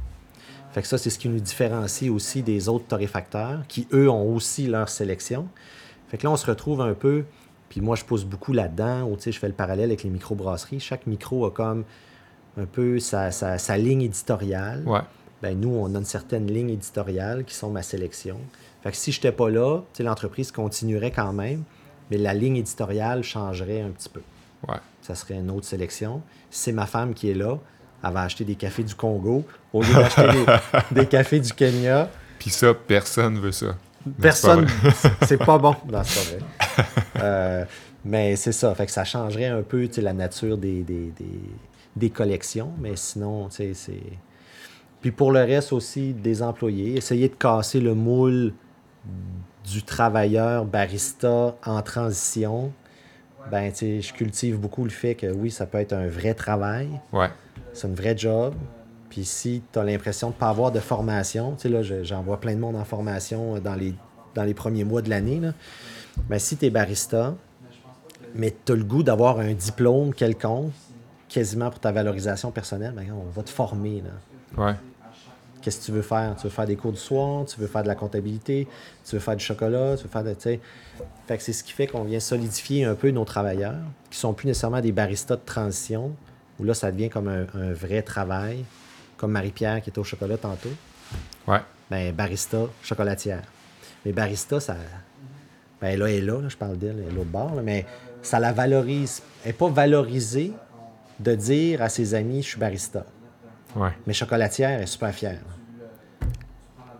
Fait que ça, c'est ce qui nous différencie aussi des autres torréfacteurs qui, eux, ont aussi leur sélection. Fait que là, on se retrouve un peu, puis moi, je pousse beaucoup là-dedans, ou je fais le parallèle avec les microbrasseries. Chaque micro a comme un peu sa, sa- sa ligne éditoriale. Ouais. Ben, nous, on a une certaine ligne éditoriale qui sont ma sélection. Fait que si je n'étais pas là, l'entreprise continuerait quand même, mais la ligne éditoriale changerait un petit peu. Ouais. Ça serait une autre sélection. Si c'est ma femme qui est là, elle va acheter des cafés du Congo au lieu d'acheter des, [laughs] des cafés du Kenya. Puis ça, personne veut ça. Personne, [laughs] c'est pas bon. Non, c'est pas vrai. Euh, mais c'est ça. Fait que ça changerait un peu la nature des, des, des, des collections. Mais sinon, c'est. Puis pour le reste aussi, des employés, essayer de casser le moule du travailleur barista en transition. Ben, je cultive beaucoup le fait que oui, ça peut être un vrai travail. Ouais. C'est un vrai job. Puis si tu as l'impression de ne pas avoir de formation, tu sais, là, je- j'envoie plein de monde en formation euh, dans les, dans les premiers mois de l'année. là. Ben, si tu es barista, mais tu as le goût d'avoir un diplôme quelconque, quasiment pour ta valorisation personnelle, ben, on va te former. Là. Ouais. Qu'est-ce que tu veux faire? Tu veux faire des cours du soir, tu veux faire de la comptabilité, tu veux faire du chocolat, tu veux faire de. Fait que c'est ce qui fait qu'on vient solidifier un peu nos travailleurs, qui sont plus nécessairement des baristas de transition, où là, ça devient comme un, un vrai travail, comme Marie-Pierre qui était au chocolat tantôt. Ouais. Ben, barista, chocolatière. Mais barista, ça. Ben, là, elle est là, là, je parle d'elle, elle est l'autre bord, là, mais ça la valorise. Elle n'est pas valorisée de dire à ses amis, je suis barista. Ouais. Mais chocolatière elle est super fière.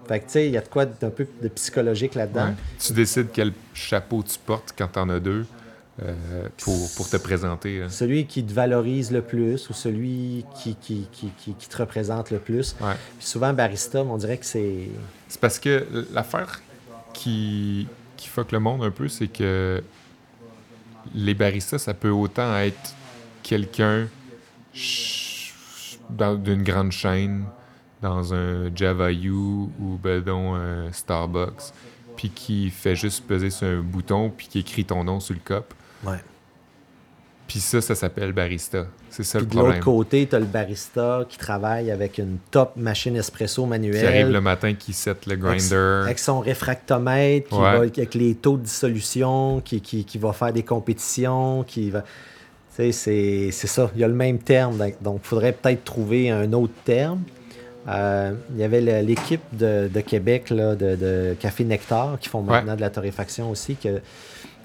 Fait que, tu sais, il y a de quoi d'un peu de psychologique là-dedans. Ouais. Tu décides quel chapeau tu portes quand t'en as deux euh, pour, pour te présenter. hein. Celui qui te valorise le plus ou celui qui, qui, qui, qui, qui te représente le plus. Ouais. Puis souvent, barista, on dirait que c'est. C'est parce que l'affaire qui, qui fuck le monde un peu, c'est que les baristas, ça peut autant être quelqu'un ch- d'une grande chaîne, dans un Java U ou ben donc un Starbucks, puis qui fait juste peser sur un bouton, puis qui écrit ton nom sur le cup. Ouais. Puis ça, ça s'appelle barista. C'est ça Puis le de l'autre problème. côté, tu as le barista qui travaille avec une top machine espresso Qui arrive manuelle. le matin, qui set le avec- grinder. Avec son réfractomètre, qui Ouais. va, avec les taux de dissolution, qui, qui, qui va faire des compétitions, qui va. C'est c'est ça. Il y a le même terme. donc- il faudrait peut-être trouver un autre terme. Euh, il y avait l'équipe de, de Québec là, de, de Café Nectar qui font maintenant de la torréfaction aussi, que,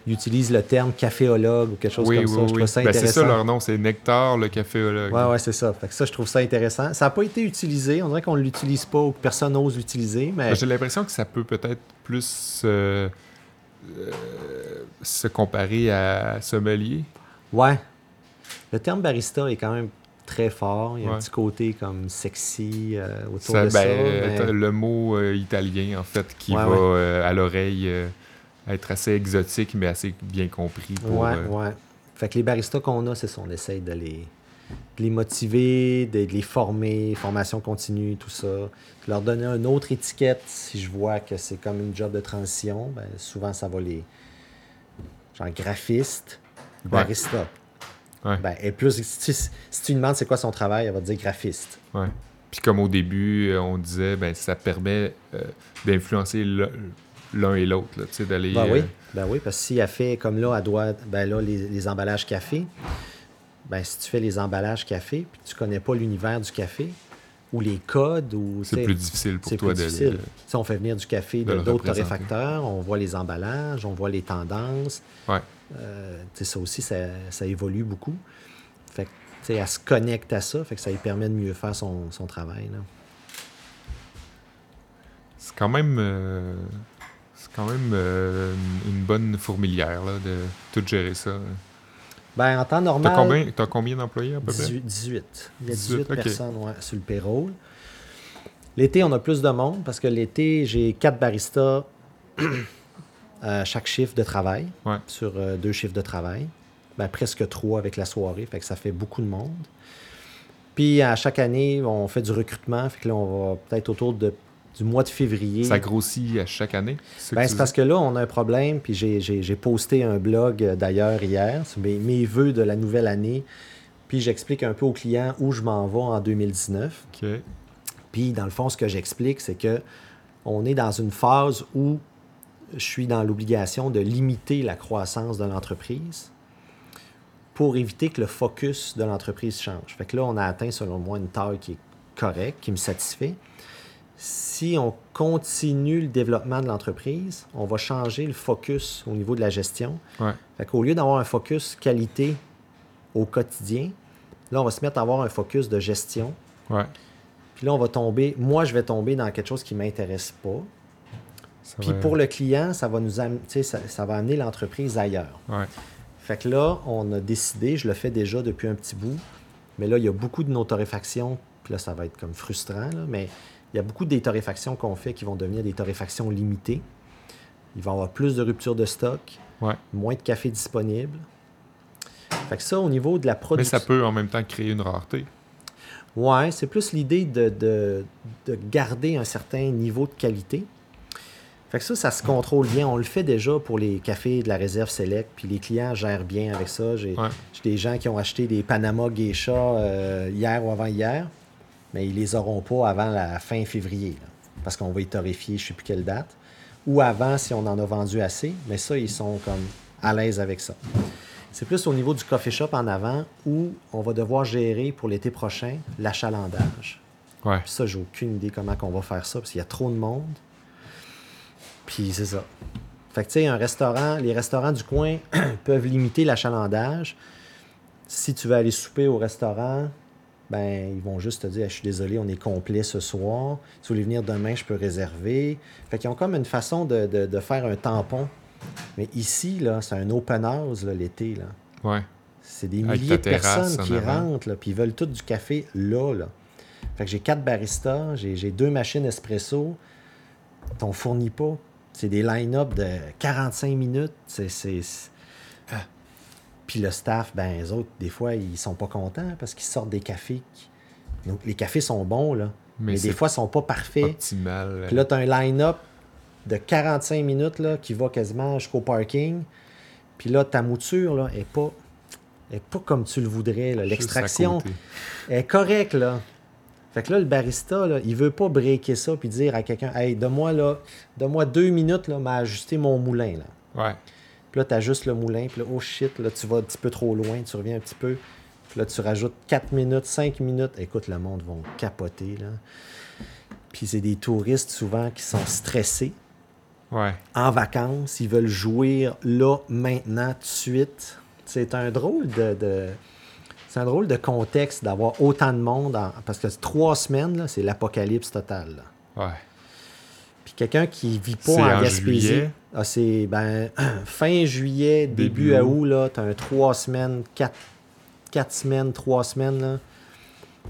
ils utilisent le terme caféologue ou quelque chose oui, comme oui, ça. Je oui. trouve ça Ben, c'est intéressant. ça leur nom, c'est Nectar, le caféologue. Ouais, ouais, c'est ça. Fait que ça, je trouve ça intéressant. Ça n'a pas été utilisé. On dirait qu'on ne l'utilise pas ou que personne n'ose l'utiliser, mais Ben, J'ai l'impression que ça peut peut-être plus euh, euh, se comparer à sommelier. ouais. Le terme barista est quand même très fort. Il y a un petit côté comme sexy euh, autour Ça, de ça. ben, mais- t'as le mot euh, italien, en fait, qui Ouais, va ouais. euh, à l'oreille euh, être assez exotique, mais assez bien compris. Pour, Ouais, euh, ouais. Fait que les baristas qu'on a, c'est ça. On essaye de les, de les motiver, de, de les former, formation continue, tout ça. De leur donner une autre étiquette si je vois que c'est comme une job de transition. Ben, souvent, ça va les. Genre graphiste, barista. Ouais. Ben, et plus, si, si tu lui demandes c'est quoi son travail, elle va te dire graphiste. ouais. Puis comme au début, euh, on disait, ben, ça permet euh, d'influencer l'un et l'autre, là, tu sais, d'aller... Ben oui, euh, ben oui, parce que si elle fait comme là, elle doit, ben là, les, les emballages café, ben si tu fais les emballages café, puis tu connais pas l'univers du café, ou les codes, ou c'est plus difficile pour toi de... difficile. Si on fait venir du café de d'autres torréfacteurs, on voit les emballages, on voit les tendances. Ouais. Euh, ça aussi, ça, ça évolue beaucoup. Fait que, elle se connecte à ça, fait que ça lui permet de mieux faire son, son travail. C'est quand même... euh, C'est quand même euh, une bonne fourmilière, là, de tout gérer ça. Ben, en temps T'as normal, combien, t'as combien d'employés, à peu près? 18, 18. Il y a 18, 18 ok. personnes ouais, sur le payroll. L'été, on a plus de monde parce que l'été, j'ai quatre baristas [clears throat] chaque chiffre de travail, Ouais. sur euh, deux chiffres de travail. Ben, presque trois avec la soirée, fait que ça fait beaucoup de monde. Puis à chaque année, on fait du recrutement, fait que là, on va peut-être autour de, du mois de février. Ça grossit à chaque année? ça que Ben, c'est parce que là, on a un problème, puis j'ai- j'ai j'ai posté un blog euh, d'ailleurs hier, sur mes, mes vœux de la nouvelle année, puis j'explique un peu aux clients où je m'en vais en 2019. OK. Puis dans le fond, ce que j'explique, c'est que on est dans une phase où je suis dans l'obligation de limiter la croissance de l'entreprise pour éviter que le focus de l'entreprise change. Fait que là, on a atteint, selon moi, une taille qui est correcte, qui me satisfait. Si on continue le développement de l'entreprise, on va changer le focus au niveau de la gestion. Ouais. Fait qu'au lieu d'avoir un focus qualité au quotidien, là, on va se mettre à avoir un focus de gestion. Ouais. Puis là, on va tomber, moi, je vais tomber dans quelque chose qui ne m'intéresse pas. Ça Puis va- pour le client, ça va nous am- tu sais, ça, ça va amener l'entreprise ailleurs. Ouais. Fait que là, on a décidé, je le fais déjà depuis un petit bout, mais là, il y a beaucoup de nos torréfactions, puis là, ça va être comme frustrant, là, mais il y a beaucoup des torréfactions qu'on fait qui vont devenir des torréfactions limitées. Il va y avoir plus de rupture de stock, Ouais. moins de café disponible. Fait que ça, au niveau de la Mais production... ça peut en même temps créer une rareté. Ouais, c'est plus l'idée de, de- de garder un certain niveau de qualité. Fait que ça, ça se contrôle bien. On le fait déjà pour les cafés de la réserve Select, puis les clients gèrent bien avec ça. J'ai Ouais. des gens qui ont acheté des Panama Geisha euh, hier ou avant-hier, mais ils les auront pas avant la fin février, là, parce qu'on va y torréfier, je sais plus quelle date. Ou avant si on en a vendu assez, mais ça, ils sont comme à l'aise avec ça. C'est plus au niveau du coffee shop en avant où on va devoir gérer pour l'été prochain l'achalandage. Ouais. Ça, j'ai aucune idée comment on va faire ça, parce qu'il y a trop de monde. Puis c'est ça. Fait que tu sais, un restaurant, les restaurants du coin [clears throat] peuvent limiter l'achalandage. Si tu veux aller souper au restaurant, ben ils vont juste te dire Je suis désolé, on est complet ce soir. Si vous voulez venir demain, je peux réserver. Fait qu'ils ont comme une façon de, de- de faire un tampon. Mais ici, là, c'est un open house là, l'été. Là. Ouais. C'est des milliers de personnes qui rentrent, là, puis ils veulent tout du café là, là. Fait que j'ai quatre baristas, j'ai j'ai deux machines espresso. T'en fournis pas. C'est des line-up de 45 minutes. C'est. Ah. Puis le staff, ben, les autres, des fois, ils sont pas contents parce qu'ils sortent des cafés. Donc, les cafés sont bons, là. Mais des fois, ils sont pas parfaits. Optimal. Puis là, tu as un line-up de 45 minutes là, qui va quasiment jusqu'au parking. Puis là, ta mouture là, est pas, est pas comme tu le voudrais. L'extraction est correcte. Là. Fait que là, le barista, là, il veut pas breaker ça puis dire à quelqu'un Hey, donne-moi là, donne-moi deux minutes là, m'a ajusté mon moulin. Là. Ouais. Puis là, tu ajustes le moulin, puis là, oh shit, là, tu vas un petit peu trop loin, tu reviens un petit peu. Puis là, tu rajoutes 4 minutes, 5 minutes. Écoute, le monde va capoter, là. Puis c'est des touristes souvent qui sont stressés Ouais. en vacances, ils veulent jouir là, maintenant, tout de suite. C'est un drôle de. de- c'est un drôle de contexte d'avoir autant de monde en- parce que trois semaines, là, c'est l'apocalypse total. là. Ouais. Puis quelqu'un qui vit pas en en Gaspésie, ah, c'est ben, [clears throat] fin juillet, début, août. là, t'as un trois semaines, quatre, quatre semaines, trois semaines, là.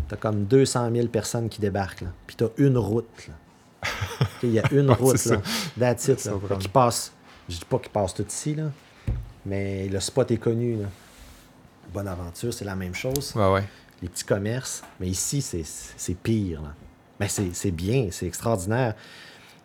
T'as comme 200 000 personnes qui débarquent, là. Puis t'as une route, là. [laughs] Il y a une Ouais, route, là. That's it, là. qu'ils passent, je dis pas qu'ils passent tout ici, là. Mais le spot est connu, là. Bonne aventure, c'est la même chose Ouais, ouais. les petits commerces. Mais ici, c'est- pire. Ben, c'est bien, c'est extraordinaire.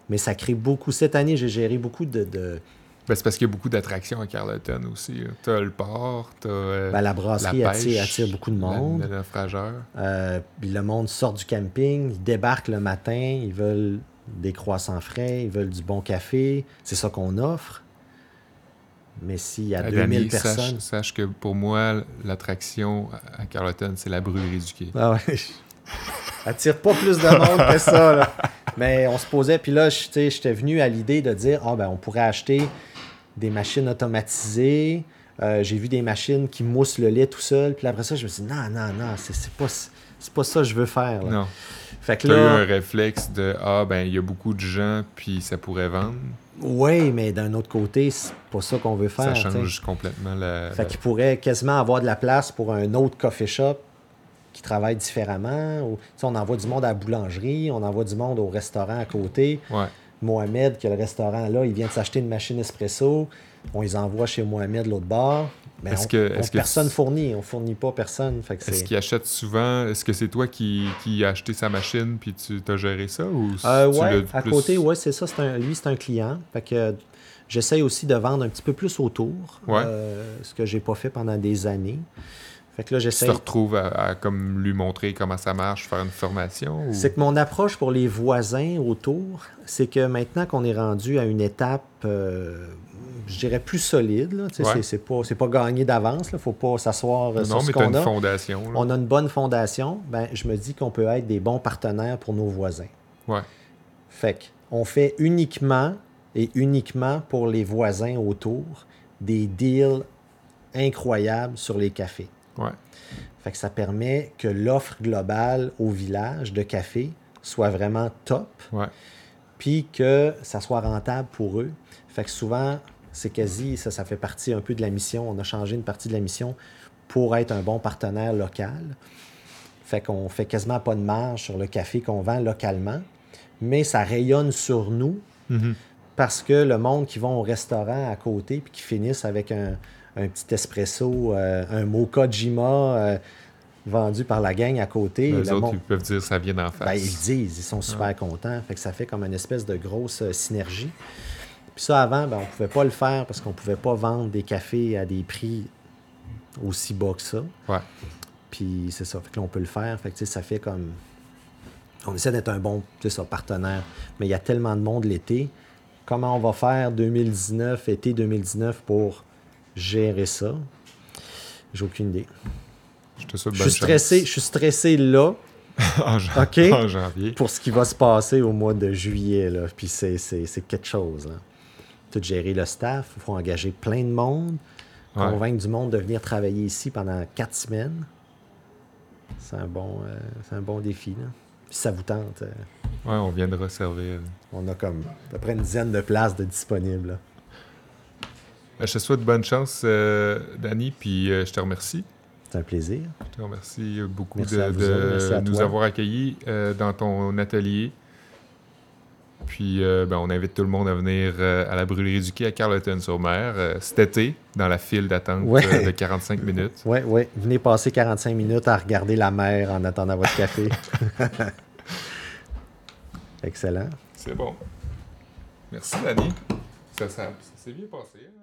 Mais ça crée beaucoup. Cette année, j'ai géré beaucoup de. de- Ben, c'est parce qu'il y a beaucoup d'attractions à Carleton aussi. là. T'as le port, t'as euh, ben, la brasserie la attire, pêche, attire beaucoup de monde. Le naufrageur. Euh, le monde sort du camping, ils débarquent le matin, ils veulent des croissants frais, ils veulent du bon café. C'est ça qu'on offre. Mais s'il y a Euh, 2000 Danny, personnes. sache que pour moi, l'attraction à Carleton, c'est la brûlerie du quai. Ah ouais. [laughs] Attire pas plus de monde que ça. là. Mais on se posait, puis là, j'étais venu à l'idée de dire ah ben on pourrait acheter des machines automatisées. Euh, J'ai vu des machines qui moussent le lait tout seul. Puis après ça, je me suis dit non, non, non, c'est pas, pas ça que je veux faire. là. Non. Fait que eu un réflexe de Ah, ben, il y a beaucoup de gens, puis ça pourrait vendre. Oui, mais d'un autre côté, c'est pas ça qu'on veut faire. ça change complètement la. Fait la- qu'il pourrait quasiment avoir de la place pour un autre coffee shop qui travaille différemment. Ou, on envoie du monde à la boulangerie, on envoie du monde au restaurant à côté. Ouais. Mohamed, qui a le restaurant là, il vient de s'acheter une machine espresso. On les envoie chez Mohamed l'autre bord. Est-ce que- que personne tu- fournit. On fournit pas personne. Est-ce qu'il achète souvent Est-ce que c'est toi qui, qui as acheté sa machine puis tu as géré ça ou Euh, ouais, à plus- côté, ouais, c'est ça. c'est un- lui, c'est un client. Fait que j'essaye aussi de vendre un petit peu plus autour. Ouais. euh, ce que j'ai pas fait pendant des années. Fait que là, Tu te retrouves à, à comme lui montrer comment ça marche, faire une formation ou... C'est que mon approche pour les voisins autour, c'est que maintenant qu'on est rendu à une étape, euh, je dirais, plus solide, Ouais. c'est- pas, gagné d'avance, il ne faut pas s'asseoir euh, Non, sur mais ce une fondation. là. On a une bonne fondation, ben, je me dis qu'on peut être des bons partenaires pour nos voisins. Ouais. Fait on fait uniquement et uniquement pour les voisins autour des deals incroyables sur les cafés. Ouais. Fait que ça permet que l'offre globale au village de café soit vraiment top, Ouais. puis que ça soit rentable pour eux. Fait que souvent, c'est quasi, ça, ça fait partie un peu de la mission. On a changé une partie de la mission pour être un bon partenaire local. Fait qu'on fait quasiment pas de marge sur le café qu'on vend localement, mais ça rayonne sur nous Mhm. parce que le monde qui vont au restaurant à côté puis qui finissent avec un, un petit espresso, euh, un mocha Jima euh, vendu par la gang à côté, Les le autres, monde- ils peuvent dire ça vient d'en face. ben, ils le disent, ils sont super contents. Fait que ça fait comme une espèce de grosse euh, synergie. Puis ça, avant, ben, on pouvait pas le faire parce qu'on pouvait pas vendre des cafés à des prix aussi bas que ça. Ouais. Puis c'est ça. Fait que là, on peut le faire. Fait que, tu sais, ça fait comme. On essaie d'être un bon ça, partenaire. Mais il y a tellement de monde l'été. Comment on va faire 2019, été 2019 pour gérer ça? J'ai aucune idée. Je te souhaite Je bonne suis stressé, je suis stressé là [laughs] en, janvier. pour ce qui va se passer au mois de juillet. Là. Puis c'est quelque chose. Là. Tout gérer le staff, il faut engager plein de monde, Ouais. convaincre du monde de venir travailler ici pendant quatre semaines. C'est un bon, euh, c'est un bon défi. Là. Puis ça vous tente. euh, Ouais, on viendra servir. on a comme à peu près une dizaine de places de disponibles. là. Ben, Je te souhaite bonne chance, euh, Danny, puis euh, je te remercie. C'est un plaisir. Je te remercie beaucoup Merci de, nous toi. avoir accueillis euh, dans ton atelier. Puis, euh, ben, on invite tout le monde à venir euh, à la brûlerie du quai à Carleton-sur-Mer euh, cet été, dans la file d'attente Ouais. de 45 minutes. Oui, oui. Venez passer 45 minutes à regarder la mer en attendant votre café. [laughs] Excellent. C'est bon. Merci. Ça, ça, ça s'est bien passé. hein?